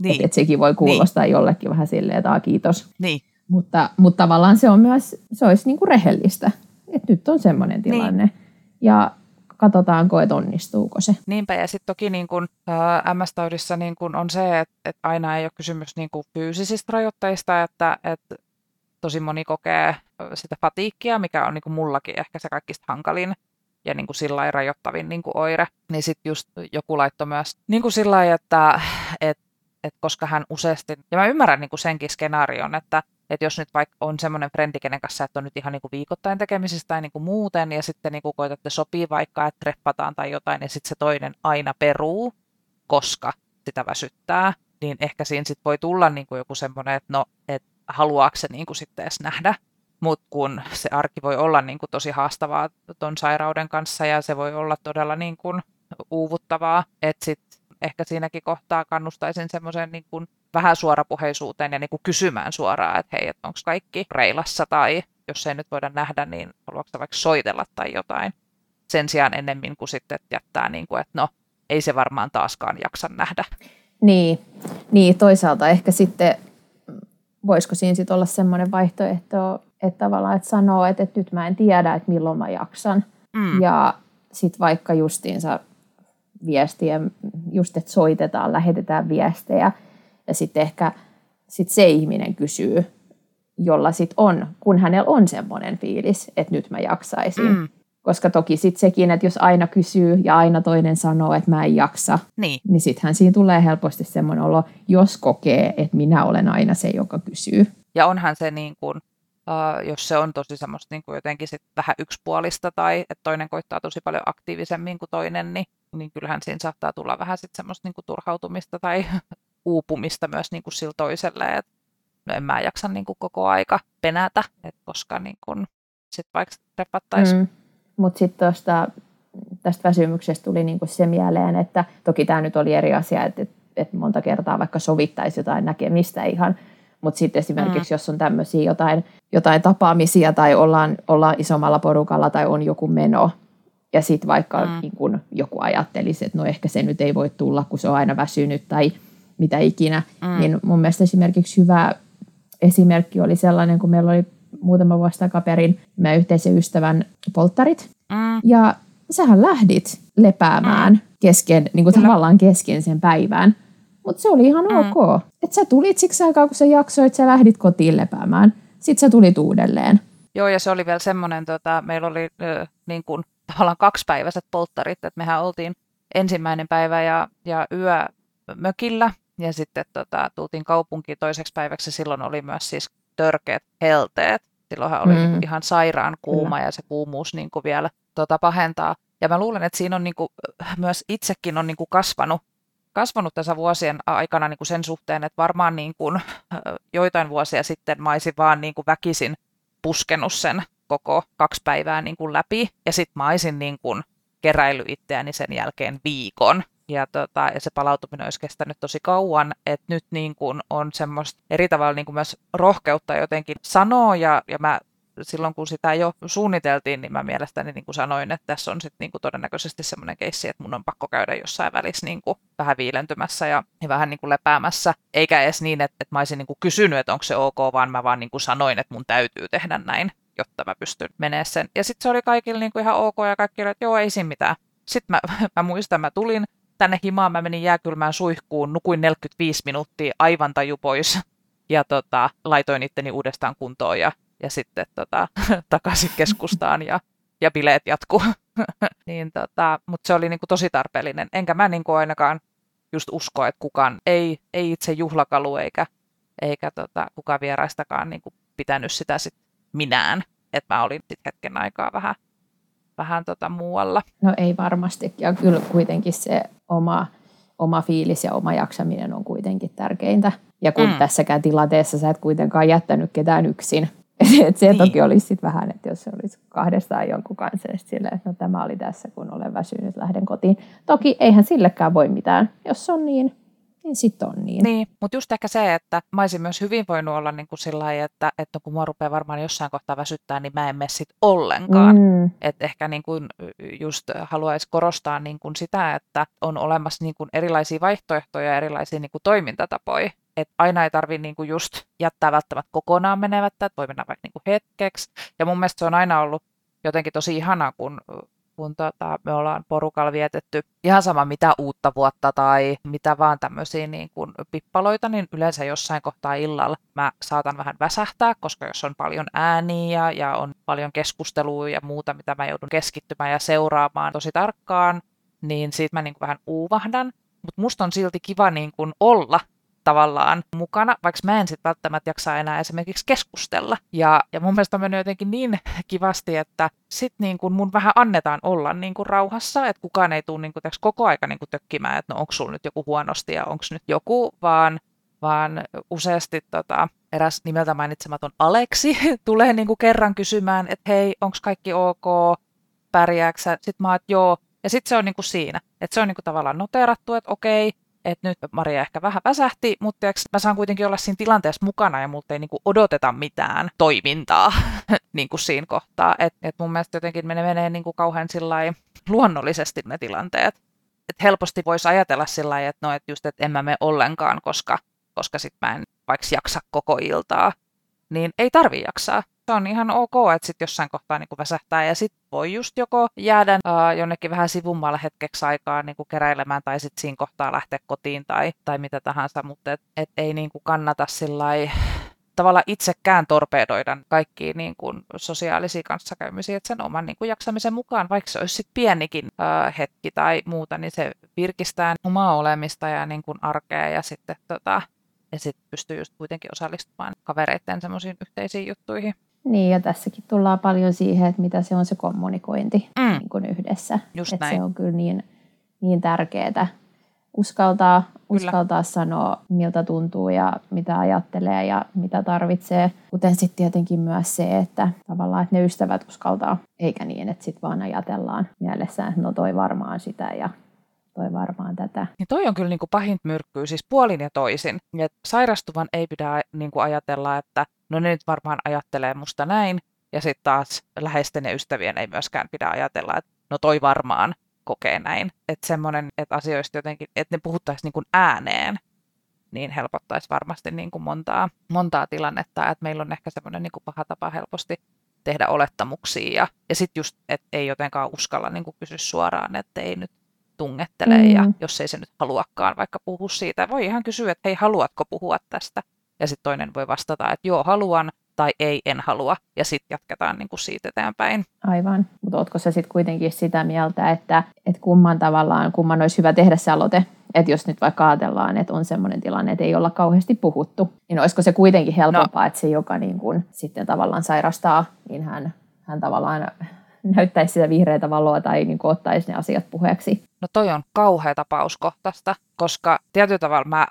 Niin. Että et sekin voi kuulostaa niin. jollekin vähän silleen, että kiitos. Niin. Mutta, mutta tavallaan se on myös, se olisi niin kuin rehellistä, että nyt on semmoinen niin. tilanne. Niin. Ja katsotaanko, että onnistuuko se. Niinpä, ja sitten toki niin kun, ää, MS-taudissa niin kun on se, että, että aina ei ole kysymys niin kun fyysisistä rajoitteista, että, että tosi moni kokee sitä fatiikkia, mikä on niin mullakin ehkä se kaikista hankalin ja niin kuin sillä rajoittavin niin kuin oire. Niin sitten just joku laittoi myös niin kuin sillä että, että, että koska hän useasti, ja mä ymmärrän niin kuin senkin skenaarion, että että jos nyt vaikka on semmoinen frendi, kenen kanssa että on nyt ihan niin kuin viikoittain tekemisissä tai niin kuin muuten, ja sitten niin kuin koitatte sopii vaikka, että treppataan tai jotain, ja sitten se toinen aina peruu, koska sitä väsyttää, niin ehkä siinä sitten voi tulla niin kuin joku semmoinen, että no, että haluaako se niin kuin sitten edes nähdä, mutta kun se arki voi olla niin kuin tosi haastavaa ton sairauden kanssa, ja se voi olla todella niin kuin uuvuttavaa, että sitten ehkä siinäkin kohtaa kannustaisin semmoiseen niin kuin vähän suorapuheisuuteen ja niin kuin kysymään suoraan, että hei, että onko kaikki reilassa tai jos ei nyt voida nähdä, niin haluatko vaikka soitella tai jotain. Sen sijaan ennemmin kuin sitten jättää, niin kuin, että no, ei se varmaan taaskaan jaksa nähdä. Niin, niin toisaalta ehkä sitten, voisiko siinä sitten olla semmoinen vaihtoehto, että tavallaan että sanoo, että, että nyt mä en tiedä, että milloin mä jaksan. Mm. Ja sitten vaikka justiinsa viestiä, just että soitetaan, lähetetään viestejä – ja sitten ehkä sit se ihminen kysyy, jolla sit on, kun hänellä on semmoinen fiilis, että nyt mä jaksaisin. Mm. Koska toki sitten sekin, että jos aina kysyy ja aina toinen sanoo, että mä en jaksa, Niin, niin sittenhän siinä tulee helposti semmoinen olo, jos kokee, että minä olen aina se, joka kysyy. ja onhan se niin kuin, uh, jos se on tosi semmoista niin kuin jotenkin sit vähän yksipuolista tai että toinen koittaa tosi paljon aktiivisemmin kuin toinen, niin, niin kyllähän siinä saattaa tulla vähän sit semmoista niin kuin turhautumista tai uupumista myös niin kuin sillä toiselle, että no en mä jaksa niin kuin koko aika penätä, että koska niin kuin, sit vaikka treffattaisiin. Mm. Mutta sitten tuosta tästä väsymyksestä tuli niinku se mieleen, että toki tämä nyt oli eri asia, että, että, että monta kertaa vaikka sovittaisi jotain näkemistä ihan, mutta sitten esimerkiksi mm. jos on tämmöisiä jotain, jotain tapaamisia tai ollaan, ollaan isommalla porukalla tai on joku meno, ja sitten vaikka mm. niin kun joku ajattelisi, että no ehkä se nyt ei voi tulla, kun se on aina väsynyt tai mitä ikinä, mm. niin mun mielestä esimerkiksi hyvä esimerkki oli sellainen, kun meillä oli muutama vuosi takaperin meidän yhteisen ystävän polttarit, Mm. ja sähän lähdit lepäämään mm. kesken, niin kuin Kyllä. tavallaan kesken sen päivän. Mutta se oli ihan Mm. ok. Että sä tulit siksi aikaa, kun sä jaksoit, sä lähdit kotiin lepäämään. Sitten sä tulit uudelleen. Joo, ja se oli vielä semmoinen, tota, meillä oli ö, niin kuin, tavallaan kaksipäiväiset polttarit, että mehän oltiin ensimmäinen päivä ja, ja yö mökillä, ja sitten tota, tultiin kaupunkiin toiseksi päiväksi, silloin oli myös siis törkeät helteet. Silloinhan oli Mm. mm. ihan sairaan kuuma, ja se kuumuus niin kuin vielä tota, pahentaa. Ja mä luulen, että siinä on niin kuin, myös itsekin on niin kuin kasvanut, kasvanut tässä vuosien aikana niin kuin sen suhteen, että varmaan niin kuin, joitain vuosia sitten mä olisin vaan niin kuin väkisin puskenut sen koko kaksi päivää niin kuin läpi. Ja sitten mä olisin niin kuin keräily itseäni sen jälkeen viikon. Ja, tota, ja se palautuminen olisi kestänyt tosi kauan, että nyt niin kuin on semmoista eri tavalla niin kuin myös rohkeutta jotenkin sanoa, ja, ja mä silloin kun sitä jo suunniteltiin, niin mä mielestäni niin kuin sanoin, että tässä on sitten niin kuin todennäköisesti semmoinen keissi, että mun on pakko käydä jossain välissä niin kuin vähän viilentymässä ja, ja vähän niin kuin lepäämässä. Eikä edes niin, että, että mä olisin niin kuin kysynyt, että onko se ok, vaan mä vaan niin kuin sanoin, että mun täytyy tehdä näin, jotta mä pystyn menee sen. Ja sitten se oli kaikille niin kuin ihan ok ja kaikki oli, että joo, ei siinä mitään. Sitten mä, mä muistan, mä tulin tänne himaan, mä menin jääkylmään suihkuun, nukuin 45 minuuttia, aivan taju pois. Ja tota, laitoin itteni uudestaan kuntoon ja, ja sitten tota, takaisin keskustaan ja, ja bileet jatkuu. niin, tota, Mutta se oli niinku tosi tarpeellinen. Enkä mä niinku ainakaan just usko, että kukaan ei, ei itse juhlakalu eikä, eikä tota, kukaan vieraistakaan niinku pitänyt sitä sit minään. Että mä olin sit hetken aikaa vähän, vähän tota muualla. No ei varmasti. Ja kyllä kuitenkin se oma, oma fiilis ja oma jaksaminen on kuitenkin tärkeintä. Ja kun mm. Tässäkään tilanteessa sä et kuitenkaan jättänyt ketään yksin. Et se Niin. toki olisi sit vähän, että jos se olisi kahdestaan jonkun kanssa, ja sit silleen, että no tämä oli tässä, kun olen väsynyt, lähden kotiin. Toki eihän sillekään voi mitään. Jos on niin, niin sitten on niin. Niin, mutta just ehkä se, että mä olisin myös hyvin voinut olla niin kuin sillä lailla, että, että kun mua rupeaa varmaan jossain kohtaa väsyttää, niin mä en mene sit ollenkaan. Mm. Että ehkä niin kuin just haluaisi korostaa niin kuin sitä, että on olemassa niin kuin erilaisia vaihtoehtoja ja erilaisia niin kuin toimintatapoja. Että aina ei tarvitse niin kuin just jättää välttämättä kokonaan menevättä, että voi mennä vaikka niin kuin hetkeksi. Ja mun mielestä se on aina ollut jotenkin tosi ihanaa, kun, kun tota, me ollaan porukalla vietetty ihan sama mitä uutta vuotta tai mitä vaan tämmöisiä niin kuin pippaloita, niin yleensä jossain kohtaa illalla mä saatan vähän väsähtää, koska jos on paljon ääniä ja, ja on paljon keskustelua ja muuta, mitä mä joudun keskittymään ja seuraamaan tosi tarkkaan, niin siitä mä niin kuin vähän uuvahdan. Mutta musta on silti kiva niin kuin olla tavallaan mukana, vaikka mä en sitten välttämättä jaksa enää esimerkiksi keskustella. Ja, ja mun mielestä on mennyt jotenkin niin kivasti, että sit niin kun mun vähän annetaan olla niin kuin rauhassa, että kukaan ei tule niin kuin koko aika niin kuin tökkimään, että no onko sulla nyt joku huonosti ja onko nyt joku, vaan, vaan useasti tota, eräs nimeltä mainitsematon Aleksi tulee niin kuin kerran kysymään, että hei, onko kaikki ok, pärjääksä? Sitten mä oon, joo. Ja sitten se on niin kuin siinä, että se on niin kuin tavallaan noterattu, että okei, että nyt Maria ehkä vähän väsähti, mutta tiiäks, mä saan kuitenkin olla siinä tilanteessa mukana ja multa ei niinku odoteta mitään toimintaa niinku siinä kohtaa. Et, et mun mielestä jotenkin menee, menee niinku kauhean luonnollisesti ne tilanteet. Et helposti voisi ajatella sillä lailla, että no, et just, että en mä mene ollenkaan, koska, koska sit mä en vaikka jaksa koko iltaa. Niin ei tarvi jaksaa. Se on ihan ok, että sitten jossain kohtaa niin väsähtää ja sitten voi just joko jäädä uh, jonnekin vähän sivummalle hetkeksi aikaa niin kuin keräilemään tai sitten siinä kohtaa lähteä kotiin tai, tai mitä tahansa, mutta et, et ei niin kuin kannata sillai tavallaan itsekään torpedoida kaikkiin niin kuin sosiaalisia kanssakäymisiä, että sen oman niin kuin jaksamisen mukaan, vaikka se olisi sit pienikin ö, hetki tai muuta, niin se virkistää omaa olemista ja niin kuin arkea ja sitten tota, ja sitten pystyy just kuitenkin osallistumaan kavereiden semmoisiin yhteisiin juttuihin. Niin, ja tässäkin tullaan paljon siihen, että mitä se on se kommunikointi mm. niin kuin yhdessä. Just että näin. se on kyllä niin, niin tärkeää uskaltaa, uskaltaa sanoa, miltä tuntuu ja mitä ajattelee ja mitä tarvitsee. Kuten sitten tietenkin myös se, että tavallaan että ne ystävät uskaltaa, eikä niin, että sitten vaan ajatellaan mielessään, että no toi varmaan sitä ja toi varmaan tätä. Niin toi on kyllä niin kuin pahin myrkkyä, siis puolin ja toisin. Et sairastuvan ei pidä niin kuin ajatella, että no ne nyt varmaan ajattelee musta näin, ja sitten taas läheisten ja ystävien ei myöskään pidä ajatella, että no toi varmaan kokee näin. Että semmoinen, että asioista jotenkin, että ne puhuttaisiin niin kuin ääneen, niin helpottaisi varmasti niin kuin montaa, montaa tilannetta, että meillä on ehkä semmoinen niin kuin paha tapa helposti tehdä olettamuksia ja, ja sitten just, että ei jotenkaan uskalla niin kuin kysyä suoraan, että ei nyt tungettele mm. ja jos ei se nyt haluakaan vaikka puhua siitä, voi ihan kysyä, että hei haluatko puhua tästä ja sitten toinen voi vastata, että joo haluan tai ei en halua ja sitten jatketaan niin kuin siitä eteenpäin. Aivan, mutta ootko sä sitten kuitenkin sitä mieltä, että, että kumman tavallaan, kumman olisi hyvä tehdä se aloite, että jos nyt vaikka ajatellaan, että on sellainen tilanne, että ei olla kauheasti puhuttu, niin olisiko se kuitenkin helpompaa, no. että se, joka niin kuin sitten tavallaan sairastaa, niin hän, hän tavallaan näyttäisi sitä vihreätä valoa tai niin kuin ottaisi ne asiat puheeksi. No toi on kauhea tapauskohtaista, koska tietyllä tavalla mä,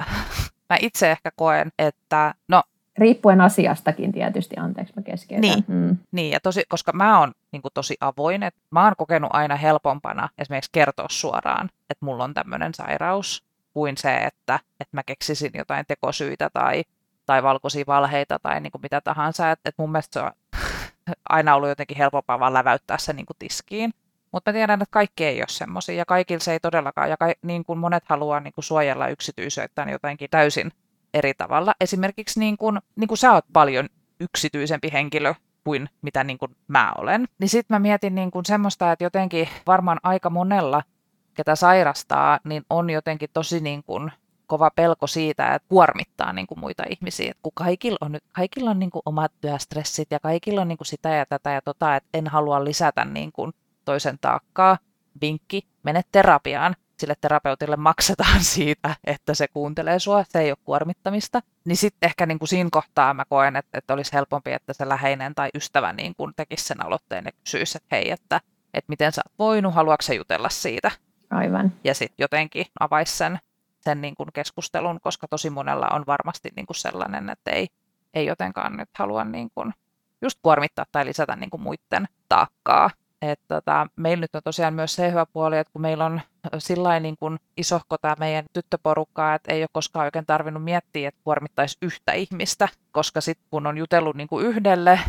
mä itse ehkä koen, että no Riippuen asiastakin tietysti, anteeksi mä keskeytän. Niin, mm. niin ja tosi, koska mä oon niin kuin, tosi avoin, että mä oon kokenut aina helpompana esimerkiksi kertoa suoraan, että mulla on tämmöinen sairaus, kuin se, että, että mä keksisin jotain tekosyitä tai, tai valkoisia valheita tai niin kuin mitä tahansa. Että, että mun mielestä se on aina ollut jotenkin helpompaa vaan läväyttää se niin kuin tiskiin. Mutta mä tiedän, että kaikki ei ole semmoisia ja kaikilla se ei todellakaan. Ja ka- niin kuin monet haluaa niin kuin suojella yksityisyyttään jotenkin täysin eri tavalla. Esimerkiksi niin kuin, niin kuin sä oot paljon yksityisempi henkilö kuin mitä niin kuin mä olen. Niin sitten mä mietin niin kuin semmoista, että jotenkin varmaan aika monella, ketä sairastaa, niin on jotenkin tosi niin kuin kova pelko siitä, että kuormittaa niin kuin muita ihmisiä. Et kun kaikilla on, kaikilla on niin kuin omat työstressit ja kaikilla on niin kuin sitä ja tätä ja tota, että en halua lisätä niin kuin toisen taakkaa. Vinkki, mene terapiaan. Sille terapeutille maksetaan siitä, että se kuuntelee sua, se ei ole kuormittamista. Niin sitten ehkä niin kuin siinä kohtaa mä koen, että, että olisi helpompi, että se läheinen tai ystävä niin kuin tekisi sen aloitteen ja kysyisi, että hei, että, että miten sä oot voinut, haluatko sä jutella siitä? Aivan. Ja sitten jotenkin avaisi sen sen niin kuin keskustelun, koska tosi monella on varmasti niin kuin sellainen, että ei, ei jotenkaan nyt halua niin kuin just kuormittaa tai lisätä niin kuin muiden taakkaa. Et tota, meillä nyt on tosiaan myös se hyvä puoli, että kun meillä on sillä niin kuin isohko tämä meidän tyttöporukka, että ei ole koskaan oikein tarvinnut miettiä, että kuormittaisi yhtä ihmistä, koska sitten kun on jutellut niin kuin yhdelle,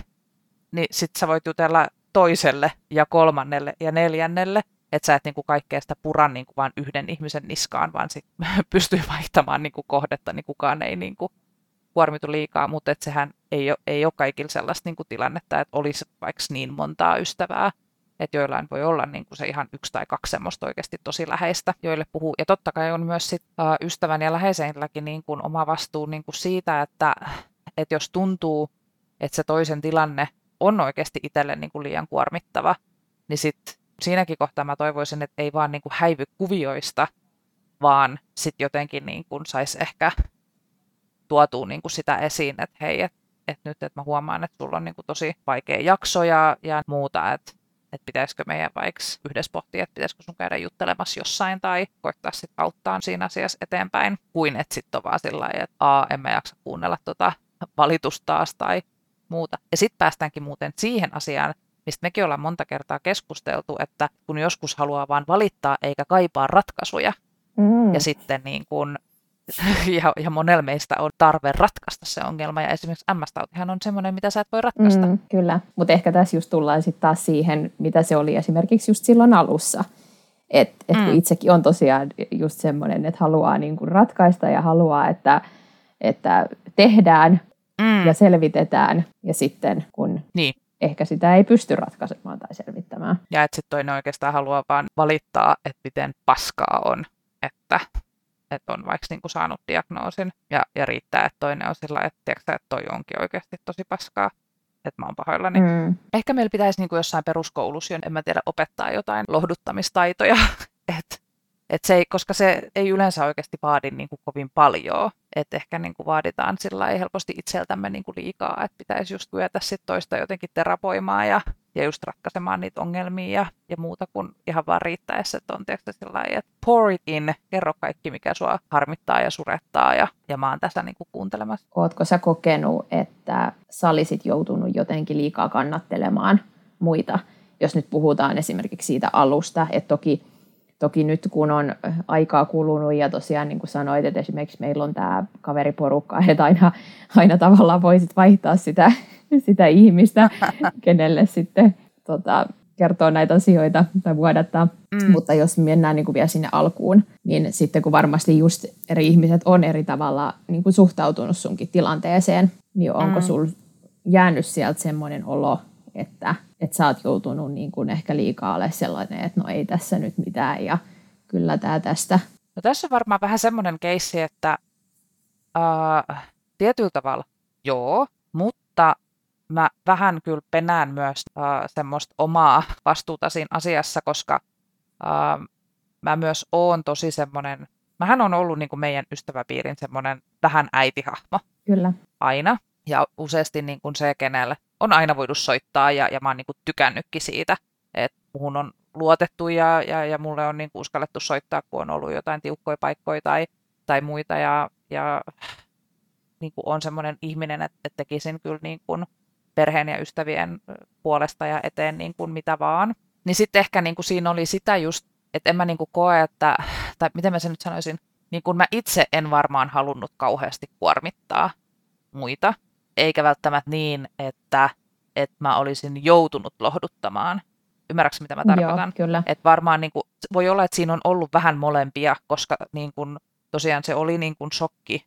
niin sitten sä voit jutella toiselle ja kolmannelle ja neljännelle, että sä et niin kuin kaikkea sitä pura niin kuin vain yhden ihmisen niskaan, vaan sit pystyy vaihtamaan niin kuin kohdetta, niin kukaan ei niin kuin kuormitu liikaa, mutta että sehän ei ole, ei ole kaikilla sellaista niin kuin tilannetta, että olisi vaikka niin montaa ystävää, että joillain voi olla niin kuin se ihan yksi tai kaksi semmoista oikeasti tosi läheistä, joille puhuu. Ja totta kai on myös sit, uh, ystävän ja läheisenilläkin niin kuin oma vastuu niin kuin siitä, että, että jos tuntuu, että se toisen tilanne on oikeasti itselle niin kuin liian kuormittava, niin sitten siinäkin kohtaa mä toivoisin, että ei vaan niin kuin häivy kuvioista, vaan sitten jotenkin niin kuin saisi ehkä tuotua niin kuin sitä esiin, että hei, että et nyt että mä huomaan, että sulla on niin kuin tosi vaikea jakso ja, ja muuta, että että pitäisikö meidän vaikka yhdessä pohtia, että pitäisikö sun käydä juttelemassa jossain tai koittaa sitten auttaa siinä asiassa eteenpäin, kuin että sitten on vaan sillä lailla, että a, en mä jaksa kuunnella tota valitusta taas tai muuta. Ja sitten päästäänkin muuten siihen asiaan, mistä mekin ollaan monta kertaa keskusteltu, että kun joskus haluaa vain valittaa eikä kaipaa ratkaisuja, mm. ja sitten niin kun, ja, ja monella meistä on tarve ratkaista se ongelma, ja esimerkiksi MS-tautihan on semmoinen, mitä sä et voi ratkaista. Mm, kyllä, mutta ehkä tässä just tullaan sitten taas siihen, mitä se oli esimerkiksi just silloin alussa. Et, et mm. kun itsekin on tosiaan just semmoinen, että haluaa niin kuin ratkaista ja haluaa, että, että tehdään mm. ja selvitetään, ja sitten kun niin ehkä sitä ei pysty ratkaisemaan tai selvittämään. Ja että sitten toinen oikeastaan haluaa vaan valittaa, että miten paskaa on, että että on vaikka niin kuin saanut diagnoosin ja, ja riittää, että toinen on sillä että, että toi onkin oikeasti tosi paskaa että mä oon pahoillani. Mm. Ehkä meillä pitäisi niin kuin jossain peruskoulussa, en mä tiedä, opettaa jotain lohduttamistaitoja, että et se ei, koska se ei yleensä oikeasti vaadi niin kuin kovin paljon. Että ehkä niin kuin vaaditaan sillä ei helposti itseltämme niin kuin liikaa, että pitäisi just kyetä sit toista jotenkin terapoimaan ja, ja just ratkaisemaan niitä ongelmia ja, ja muuta kuin ihan vaan riittäessä, että on tietysti sillä että pour it in, kerro kaikki, mikä sua harmittaa ja surettaa ja, ja mä oon tässä niin kuin kuuntelemassa. Ootko sä kokenut, että sä olisit joutunut jotenkin liikaa kannattelemaan muita? Jos nyt puhutaan esimerkiksi siitä alusta, että toki Toki nyt kun on aikaa kulunut ja tosiaan niin kuin sanoit, että esimerkiksi meillä on tämä kaveriporukka, että aina, aina tavallaan voisit vaihtaa sitä, sitä ihmistä, kenelle sitten tota, kertoo näitä asioita tai vuodattaa. Mm. Mutta jos mennään niin kuin vielä sinne alkuun, niin sitten kun varmasti just eri ihmiset on eri tavalla niin kuin suhtautunut sunkin tilanteeseen, niin onko mm. sul jäänyt sieltä semmoinen olo, että, että sä oot joutunut niin kuin ehkä liikaa ole sellainen, että no ei tässä nyt mitään ja kyllä tämä tästä. No tässä on varmaan vähän semmoinen keissi, että uh, tietyllä tavalla joo, mutta mä vähän kyllä penään myös uh, semmoista omaa vastuuta siinä asiassa, koska uh, mä myös oon tosi semmoinen, mähän on ollut niin kuin meidän ystäväpiirin semmoinen vähän äitihahmo. Kyllä. Aina. Ja useasti niin kuin se, kenelle on aina voinut soittaa ja, ja mä oon niin kuin tykännytkin siitä, että muhun on luotettu ja, ja, ja mulle on niin kuin uskallettu soittaa, kun on ollut jotain tiukkoja paikkoja tai, tai muita ja, ja niin kuin on semmoinen ihminen, että, että tekisin kyllä niin kuin perheen ja ystävien puolesta ja eteen niin kuin mitä vaan. Niin sitten ehkä niin kuin siinä oli sitä just, että en mä niin kuin koe, että, tai miten mä sen nyt sanoisin, niin kuin mä itse en varmaan halunnut kauheasti kuormittaa muita eikä välttämättä niin, että, että mä olisin joutunut lohduttamaan. Ymmärrätkö, mitä mä tarkoitan? Joo, kyllä. Et varmaan niin kuin, voi olla, että siinä on ollut vähän molempia, koska niin kuin, tosiaan se oli niin kuin shokki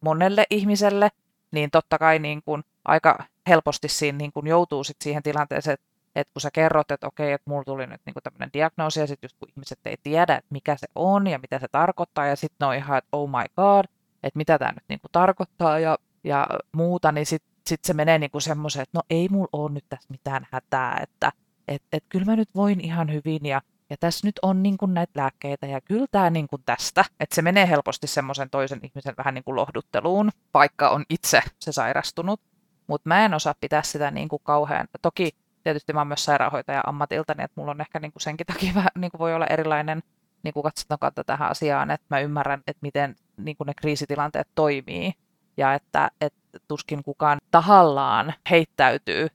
monelle ihmiselle, niin totta kai niin kuin, aika helposti siinä niin kuin joutuu sit siihen tilanteeseen, että kun sä kerrot, että okei, että mulla tuli nyt niinku tämmöinen diagnoosi, ja sitten just kun ihmiset ei tiedä, että mikä se on ja mitä se tarkoittaa, ja sitten ne on ihan, että oh my god, että mitä tämä nyt niinku tarkoittaa, ja ja muuta, niin sitten sit se menee niinku semmoiseen, että no ei mulla ole nyt tässä mitään hätää, että et, et kyllä mä nyt voin ihan hyvin ja, ja tässä nyt on niinku näitä lääkkeitä ja kyllä tämä niinku tästä. Että se menee helposti semmoisen toisen ihmisen vähän niinku lohdutteluun, vaikka on itse se sairastunut. Mutta mä en osaa pitää sitä niinku kauhean, toki tietysti mä oon myös sairaanhoitaja ammatilta, niin että mulla on ehkä niinku senkin takia vähän niinku voi olla erilainen niinku katsotaan tähän asiaan, että mä ymmärrän, että miten niinku ne kriisitilanteet toimii ja että, että tuskin kukaan tahallaan heittäytyy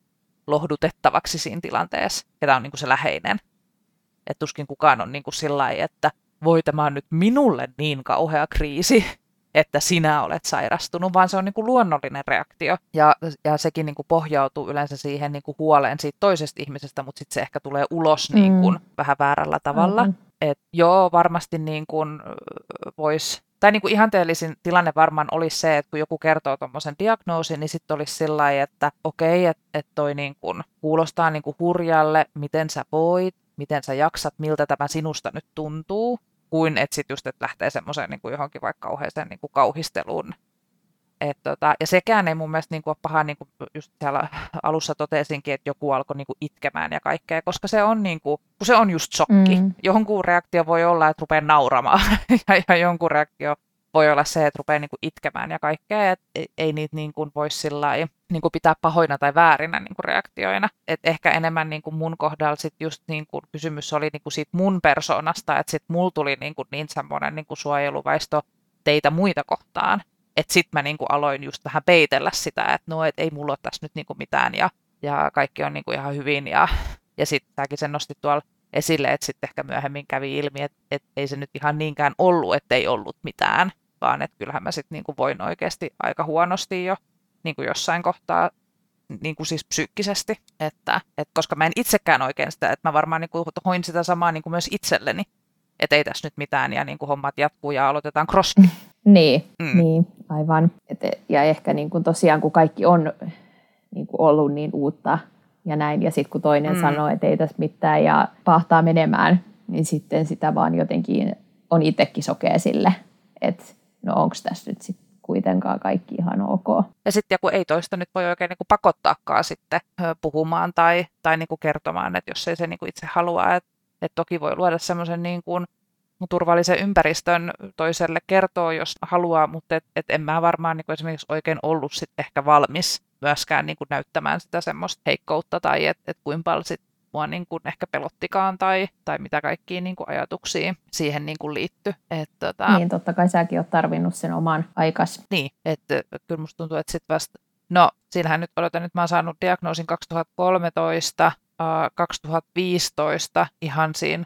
lohdutettavaksi siinä tilanteessa, ketä on niin kuin se läheinen. Että tuskin kukaan on niin kuin sillä että voi tämä on nyt minulle niin kauhea kriisi, että sinä olet sairastunut, vaan se on niin kuin luonnollinen reaktio. Ja, ja sekin niin kuin pohjautuu yleensä siihen niin kuin huoleen siitä toisesta ihmisestä, mutta sitten se ehkä tulee ulos niin kuin mm. vähän väärällä tavalla. Mm-hmm. Et joo, varmasti niin kuin voisi tai niin kuin ihanteellisin tilanne varmaan olisi se, että kun joku kertoo tuommoisen diagnoosin, niin sitten olisi sillä lailla, että okei, okay, että et toi niin kuin kuulostaa niin kuin hurjalle, miten sä voit, miten sä jaksat, miltä tämä sinusta nyt tuntuu, kuin että sitten just, että lähtee semmoiseen niin kuin johonkin vaikka kauheeseen niin kuin kauhisteluun. Et tota, ja sekään ei mun mielestä niin kuin ole paha, niin kuin just siellä alussa totesinkin, että joku alkoi niin kuin itkemään ja kaikkea, koska se on, niin kuin, kun se on just shokki. Mm. Jonkun reaktio voi olla, että rupeaa nauramaan, ja, ja jonkun reaktio voi olla se, että rupeaa niin kuin itkemään ja kaikkea, että ei, ei niitä niin kuin voi sillä niin kuin pitää pahoina tai väärinä niin kuin reaktioina. Et ehkä enemmän niin kuin mun kohdalla sit just niin kuin kysymys oli niin kuin siitä mun persoonasta, että sitten mulla tuli niin, kuin niin semmoinen niin kuin suojeluvaisto teitä muita kohtaan että sitten mä niinku aloin just vähän peitellä sitä, että no, et ei mulla ole tässä nyt niinku mitään ja, ja kaikki on niinku ihan hyvin. Ja, ja sitten tämäkin sen nosti tuolla esille, että sitten ehkä myöhemmin kävi ilmi, että et ei se nyt ihan niinkään ollut, että ei ollut mitään, vaan että kyllähän mä sitten niinku voin oikeasti aika huonosti jo niinku jossain kohtaa niin kuin siis psyykkisesti, että, että koska mä en itsekään oikein sitä, että mä varmaan niin kuin hoin sitä samaa niin kuin myös itselleni, että ei tässä nyt mitään ja niin kuin hommat jatkuu ja aloitetaan crossfit. Niin, mm. niin aivan. Et, ja ehkä niin kuin tosiaan, kun kaikki on niin kuin ollut niin uutta ja näin, ja sitten kun toinen mm. sanoo, että ei tässä mitään ja pahtaa menemään, niin sitten sitä vaan jotenkin on itsekin sokea sille, että no onko tässä nyt sitten kuitenkaan kaikki ihan ok. Ja sitten joku ei toista nyt voi oikein niin kuin pakottaakaan sitten puhumaan tai, tai niin kertomaan, että jos ei se niin kuin itse halua, että, että toki voi luoda semmoisen niin kuin turvallisen ympäristön toiselle kertoo, jos haluaa, mutta et, et en mä varmaan niin kuin esimerkiksi oikein ollut sit ehkä valmis myöskään niin kuin näyttämään sitä semmoista heikkoutta tai että et kuinka paljon sit mua niin kuin ehkä pelottikaan tai, tai mitä kaikkia niin kuin ajatuksia siihen niin kuin liittyi. Et, tota... Niin, totta kai säkin oot tarvinnut sen oman aikas. Niin, että kyllä musta tuntuu, että sitten vasta, no siinähän nyt odotan, että mä oon saanut diagnoosin 2013, 2015 ihan siinä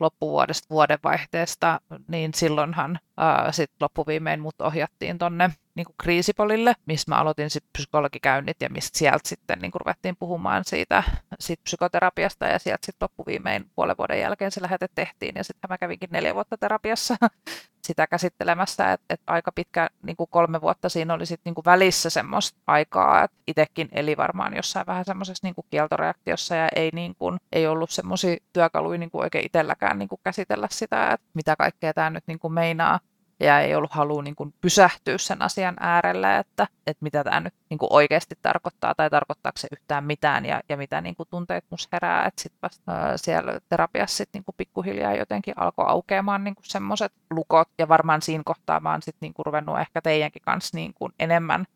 loppuvuodesta vuodenvaihteesta, niin silloinhan ää, sit loppuviimein mut ohjattiin tonne niin kuin kriisipolille, missä mä aloitin sit psykologikäynnit ja mistä sieltä sitten niin kuin ruvettiin puhumaan siitä sit psykoterapiasta ja sieltä sitten loppuviimein puolen vuoden jälkeen se lähete tehtiin ja sitten mä kävinkin neljä vuotta terapiassa sitä käsittelemässä, että et aika pitkä niin kuin kolme vuotta siinä oli sitten niin välissä semmoista aikaa, että itsekin eli varmaan jossain vähän semmoisessa niin kieltoreaktiossa ja ei, niin kuin, ei ollut semmoisia työkaluja niin kuin oikein itselläkään niin kuin käsitellä sitä, että mitä kaikkea tämä nyt niin kuin meinaa ja ei ollut halua niin kuin pysähtyä sen asian äärelle, että, että mitä tämä nyt niin kuin oikeasti tarkoittaa tai tarkoittaako se yhtään mitään ja, ja mitä niin kuin tunteet mus herää. Että sitten vasta siellä terapiassa sit niin kuin pikkuhiljaa jotenkin alkoi aukeamaan niin semmoiset lukot ja varmaan siinä kohtaa mä oon sitten niin kuin ruvennut ehkä teidänkin kanssa niin kuin enemmän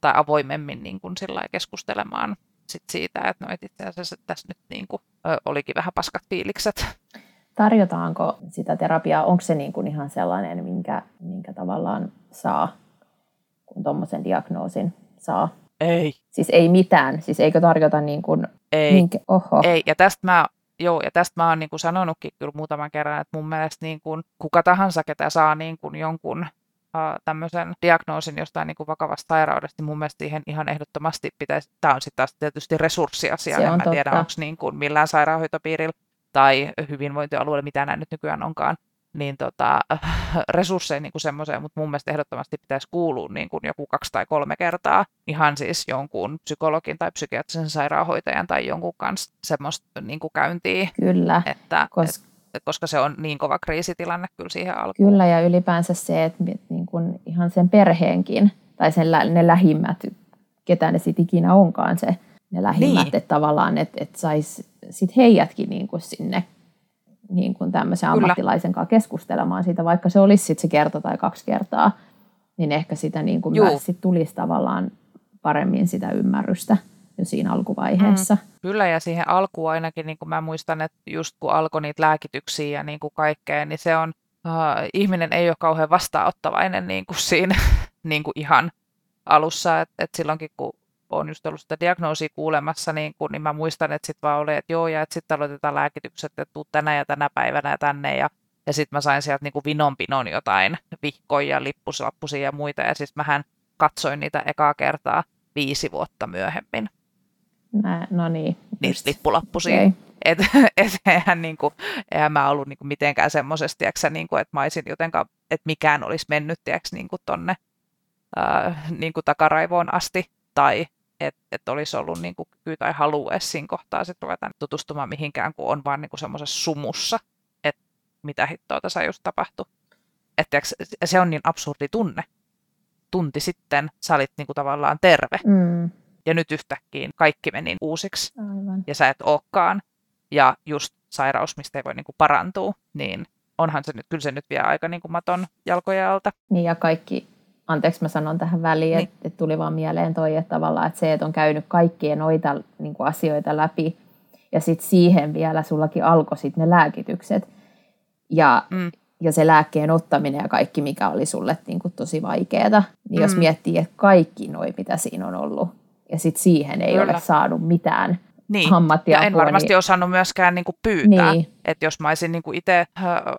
tai avoimemmin niin kuin keskustelemaan sit siitä, että no et itse asiassa tässä nyt niin kuin, ö, olikin vähän paskat fiilikset tarjotaanko sitä terapiaa, onko se niin kuin ihan sellainen, minkä, minkä tavallaan saa, kun tuommoisen diagnoosin saa? Ei. Siis ei mitään, siis eikö tarjota niin kuin, ei. Minkä, oho. ei, ja tästä mä Joo, ja tästä mä oon niin kuin sanonutkin kyllä muutaman kerran, että mun mielestä niin kuin kuka tahansa, ketä saa niin kuin jonkun tämmöisen diagnoosin jostain niin kuin vakavasta sairaudesta, niin mun mielestä siihen ihan ehdottomasti pitäisi, tämä on sitten taas tietysti resurssiasia, en mä tiedä, onko niin kuin millään sairaanhoitopiirillä tai hyvinvointialueelle, mitä nämä nyt nykyään onkaan, niin tota, resursseja niin semmoiseen, mutta mun mielestä ehdottomasti pitäisi kuulua niin kuin joku kaksi tai kolme kertaa ihan siis jonkun psykologin tai psykiatrisen sairaanhoitajan tai jonkun kanssa semmoista niin kuin käyntiä. Kyllä, että, koska... Et, koska se on niin kova kriisitilanne kyllä siihen alkuun. Kyllä, ja ylipäänsä se, että niin kuin ihan sen perheenkin, tai sen, ne lähimmät, ketä ne sitten ikinä onkaan se, ne lähimmät, niin. että tavallaan, että, että saisi sit heijätkin niin kuin sinne niin kuin tämmöisen Kyllä. ammattilaisen kanssa keskustelemaan siitä, vaikka se olisi sit se kerta tai kaksi kertaa, niin ehkä sitä niin kuin myös sit tulisi tavallaan paremmin sitä ymmärrystä jo siinä alkuvaiheessa. Mm, kyllä, ja siihen alkuun ainakin, niin kuin mä muistan, että just kun alkoi niitä lääkityksiä ja niin kuin kaikkea, niin se on, uh, ihminen ei ole kauhean vastaanottavainen niin kuin siinä niin kuin ihan alussa, että et silloinkin kun olen just ollut sitä diagnoosia kuulemassa, niin, kun, niin mä muistan, että sitten vaan oli, että joo, ja että sitten aloitetaan lääkitykset, että tuu tänä ja tänä päivänä ja tänne, ja, ja sitten mä sain sieltä niin kuin vinon pinon jotain vihkoja, lippuslappusia ja muita, ja siis mähän katsoin niitä ekaa kertaa viisi vuotta myöhemmin. Mä, no niin. Niistä lippulappusia. Okay. Et, et eihän, niin kuin, eihän mä ollut niin kuin mitenkään semmoisesti, niin että mä olisin jotenkaan, että mikään olisi mennyt tiiäks, niin kuin tonne äh, niin kuin takaraivoon asti, tai että et olisi ollut niin kuin kyky tai halu edes siinä kohtaa sit ruveta tutustumaan mihinkään, kun on vaan niin semmoisessa sumussa, että mitä hittoa tässä just tapahtui. Että se on niin absurdi tunne. Tunti sitten sä olit niin kuin tavallaan terve. Mm. Ja nyt yhtäkkiä kaikki meni uusiksi. Aivan. Ja sä et olekaan. Ja just sairaus, mistä ei voi niin kuin parantua, niin onhan se nyt, kyllä se nyt vie aika niin kuin maton jalkoja alta. Niin ja kaikki anteeksi mä sanon tähän väliin, niin. että, että tuli vaan mieleen toi, että tavallaan että se, että on käynyt kaikkia noita niin kuin asioita läpi ja sitten siihen vielä sullakin alkoi sitten ne lääkitykset ja, mm. ja se lääkkeen ottaminen ja kaikki, mikä oli sulle niin kuin tosi vaikeaa. Niin mm. jos miettii, että kaikki noi, mitä siinä on ollut ja sitten siihen ei Kyllä. ole saanut mitään niin. Ja en varmasti niin... osannut myöskään niin kuin pyytää. Niin. Että jos mä olisin niin kuin itse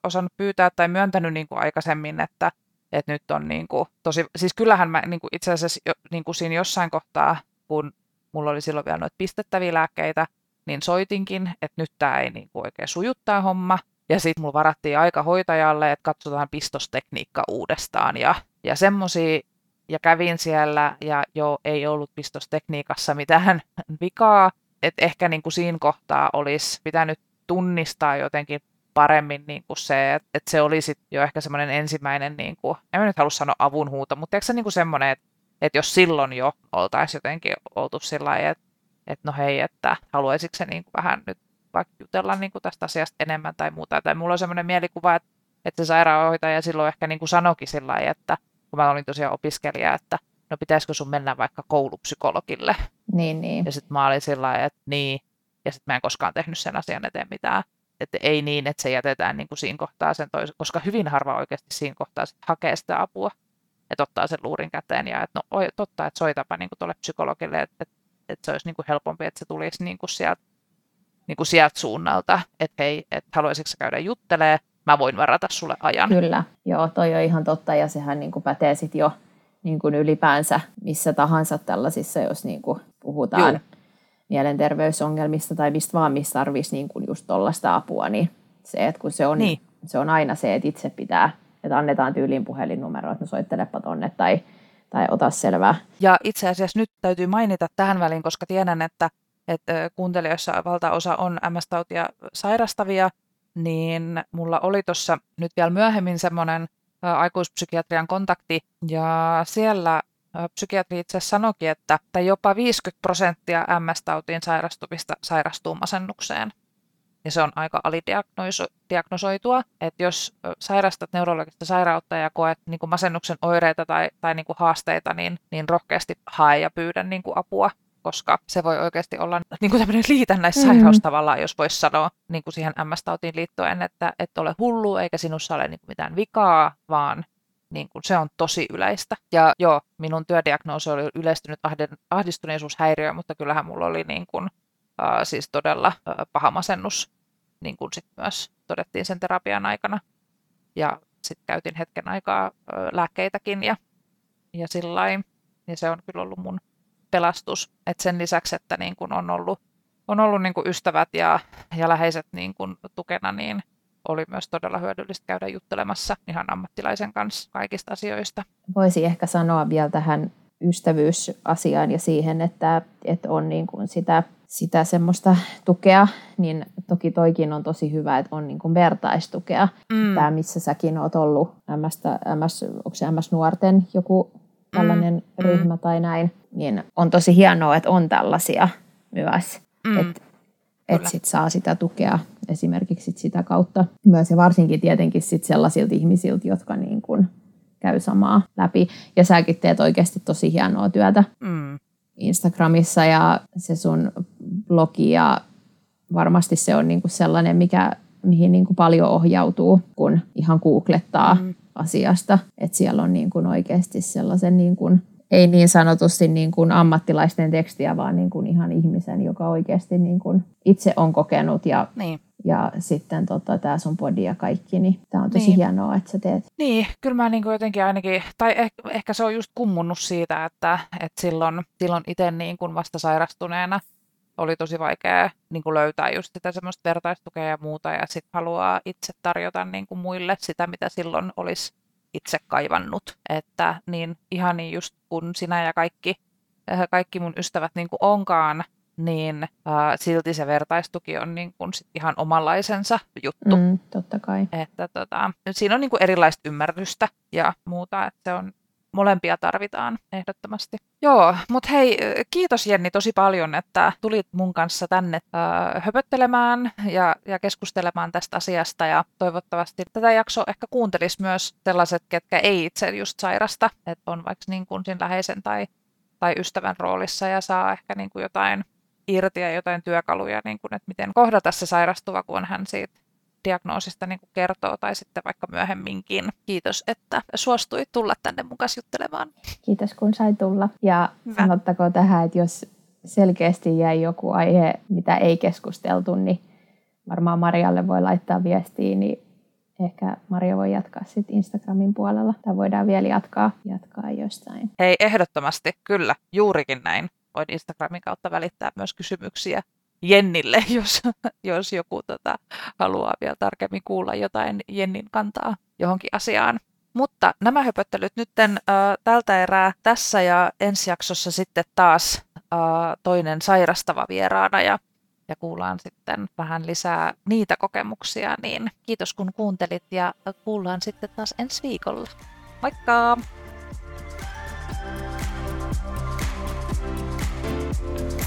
osannut pyytää tai myöntänyt niin kuin aikaisemmin, että että nyt on niin kuin, tosi, siis kyllähän mä niin kuin itse asiassa jo, niin kuin siinä jossain kohtaa, kun mulla oli silloin vielä noita pistettäviä lääkkeitä, niin soitinkin, että nyt tämä ei niin kuin oikein sujuttaa homma. Ja sitten mulla varattiin aika hoitajalle, että katsotaan pistostekniikka uudestaan ja, ja semmoisia. Ja kävin siellä ja jo ei ollut pistostekniikassa mitään vikaa. Että ehkä niin kuin siinä kohtaa olisi pitänyt tunnistaa jotenkin paremmin niin kuin se, että, että se olisi jo ehkä semmoinen ensimmäinen, niin kuin, en mä nyt halua sanoa avunhuuto, mutta eikö se niin kuin semmoinen, että, että jos silloin jo oltaisiin jotenkin oltu sillä lailla, että, että no hei, että haluaisitko se niin kuin vähän nyt vaikka jutella niin kuin tästä asiasta enemmän tai muuta. Tai mulla on semmoinen mielikuva, että, että se sairaanhoitaja silloin ehkä niin kuin sanoikin sillä lailla, että kun mä olin tosiaan opiskelija, että no pitäisikö sun mennä vaikka koulupsykologille. Niin, niin. Ja sitten mä olin sillä lailla, että niin, ja sitten mä en koskaan tehnyt sen asian eteen mitään. Että ei niin, että se jätetään niin kuin siinä kohtaa sen toisen, koska hyvin harva oikeasti siinä kohtaa sit hakee sitä apua. Että ottaa sen luurin käteen ja että no oi, totta, että soitapa niin tuolle psykologille, että, että, että se olisi niin kuin helpompi, että se tulisi niin kuin sieltä, niin kuin sieltä suunnalta, että hei, että haluaisitko käydä juttelee, mä voin varata sulle ajan. Kyllä, joo, toi on ihan totta ja sehän niin kuin pätee sitten jo niin kuin ylipäänsä missä tahansa tällaisissa, jos niin kuin puhutaan Joo. Mielenterveysongelmista tai mistä vaan, missä tarvitsisi niin kuin just tuollaista apua, niin se, että kun se on, niin. se on aina se, että itse pitää, että annetaan tyyliin puhelinnumero, että no soittelepa tonne tai, tai ota selvää. Ja itse asiassa nyt täytyy mainita tähän väliin, koska tiedän, että, että kuuntelijoissa valtaosa on MS-tautia sairastavia, niin mulla oli tuossa nyt vielä myöhemmin semmoinen aikuispsykiatrian kontakti, ja siellä psykiatri itse sanoikin, että, että jopa 50 prosenttia MS-tautiin sairastuvista sairastuu masennukseen. Ja se on aika alidiagnosoitua, että jos sairastat neurologista sairautta ja koet niin kuin masennuksen oireita tai, tai niin kuin haasteita, niin, niin rohkeasti hae ja pyydä niin kuin apua koska se voi oikeasti olla niin kuin tämmöinen liitännäissairaus mm. tavallaan, jos voisi sanoa niin kuin siihen MS-tautiin liittyen, että et ole hullu eikä sinussa ole niin kuin mitään vikaa, vaan niin kuin se on tosi yleistä. Ja joo, minun työdiagnoosi oli yleistynyt ahdistuneisuushäiriö, mutta kyllähän mulla oli niin kuin, äh, siis todella äh, paha masennus, niin kuin sit myös todettiin sen terapian aikana. Ja sitten käytin hetken aikaa äh, lääkkeitäkin ja, ja sillä Ja se on kyllä ollut mun pelastus. Et sen lisäksi, että niin kun on ollut, on ollut niin kun ystävät ja, ja läheiset niin kun tukena, niin oli myös todella hyödyllistä käydä juttelemassa ihan ammattilaisen kanssa kaikista asioista. Voisi ehkä sanoa vielä tähän ystävyysasiaan ja siihen, että, että on niin kuin sitä, sitä semmoista tukea, niin toki toikin on tosi hyvä, että on niin kuin vertaistukea. Mm. Tämä, missä säkin oot ollut, MS, MS, onko se MS-nuorten joku tällainen mm. ryhmä tai näin, niin on tosi hienoa, että on tällaisia myös. Mm. Että et sit saa sitä tukea esimerkiksi sit sitä kautta myös ja varsinkin tietenkin sit sellaisilta ihmisiltä, jotka niin kun käy samaa läpi. Ja säkin teet oikeasti tosi hienoa työtä mm. Instagramissa ja se sun blogi ja varmasti se on niin sellainen, mikä, mihin niin paljon ohjautuu, kun ihan googlettaa mm. asiasta. Että siellä on niin oikeasti sellaisen niin kuin ei niin sanotusti niin kuin ammattilaisten tekstiä, vaan niin kuin ihan ihmisen, joka oikeasti niin kuin itse on kokenut ja, niin. ja sitten tota, tämä sun podi ja kaikki, niin tämä on tosi niin. hienoa, että sä teet. Niin, kyllä mä niin kuin jotenkin ainakin, tai ehkä, ehkä se on just kummunnut siitä, että, että silloin, silloin itse niin kuin vasta sairastuneena oli tosi vaikea niin kuin löytää just sitä semmoista vertaistukea ja muuta, ja sitten haluaa itse tarjota niin kuin muille sitä, mitä silloin olisi itse kaivannut. Että niin ihan niin just kun sinä ja kaikki, äh, kaikki mun ystävät niin kuin onkaan, niin äh, silti se vertaistuki on niin kuin sit ihan omanlaisensa juttu. Mm, totta kai. Että tota, siinä on niin kuin erilaista ymmärrystä ja muuta, että se on molempia tarvitaan ehdottomasti. Joo, mutta hei, kiitos Jenni tosi paljon, että tulit mun kanssa tänne äh, höpöttelemään ja, ja keskustelemaan tästä asiasta ja toivottavasti tätä jaksoa ehkä kuuntelis myös sellaiset, ketkä ei itse just sairasta, että on vaikka niin kuin siinä läheisen tai, tai ystävän roolissa ja saa ehkä niin kuin jotain irti ja jotain työkaluja, niin kuin, että miten kohdata se sairastuva, kun hän siitä diagnoosista niin kertoo tai sitten vaikka myöhemminkin. Kiitos, että suostuit tulla tänne mukaan juttelemaan. Kiitos, kun sai tulla. Ja Hyvä. sanottakoon tähän, että jos selkeästi jäi joku aihe, mitä ei keskusteltu, niin varmaan Marialle voi laittaa viestiä, niin ehkä Maria voi jatkaa sitten Instagramin puolella. Tai voidaan vielä jatkaa, jatkaa jostain. Hei, ehdottomasti, kyllä, juurikin näin. Voin Instagramin kautta välittää myös kysymyksiä Jennille, jos, jos joku tota, haluaa vielä tarkemmin kuulla jotain Jennin kantaa johonkin asiaan. Mutta nämä höpöttelyt nytten äh, tältä erää tässä ja ensi jaksossa sitten taas äh, toinen sairastava vieraana ja, ja kuullaan sitten vähän lisää niitä kokemuksia. Niin kiitos kun kuuntelit ja kuullaan sitten taas ensi viikolla. Moikka! thank you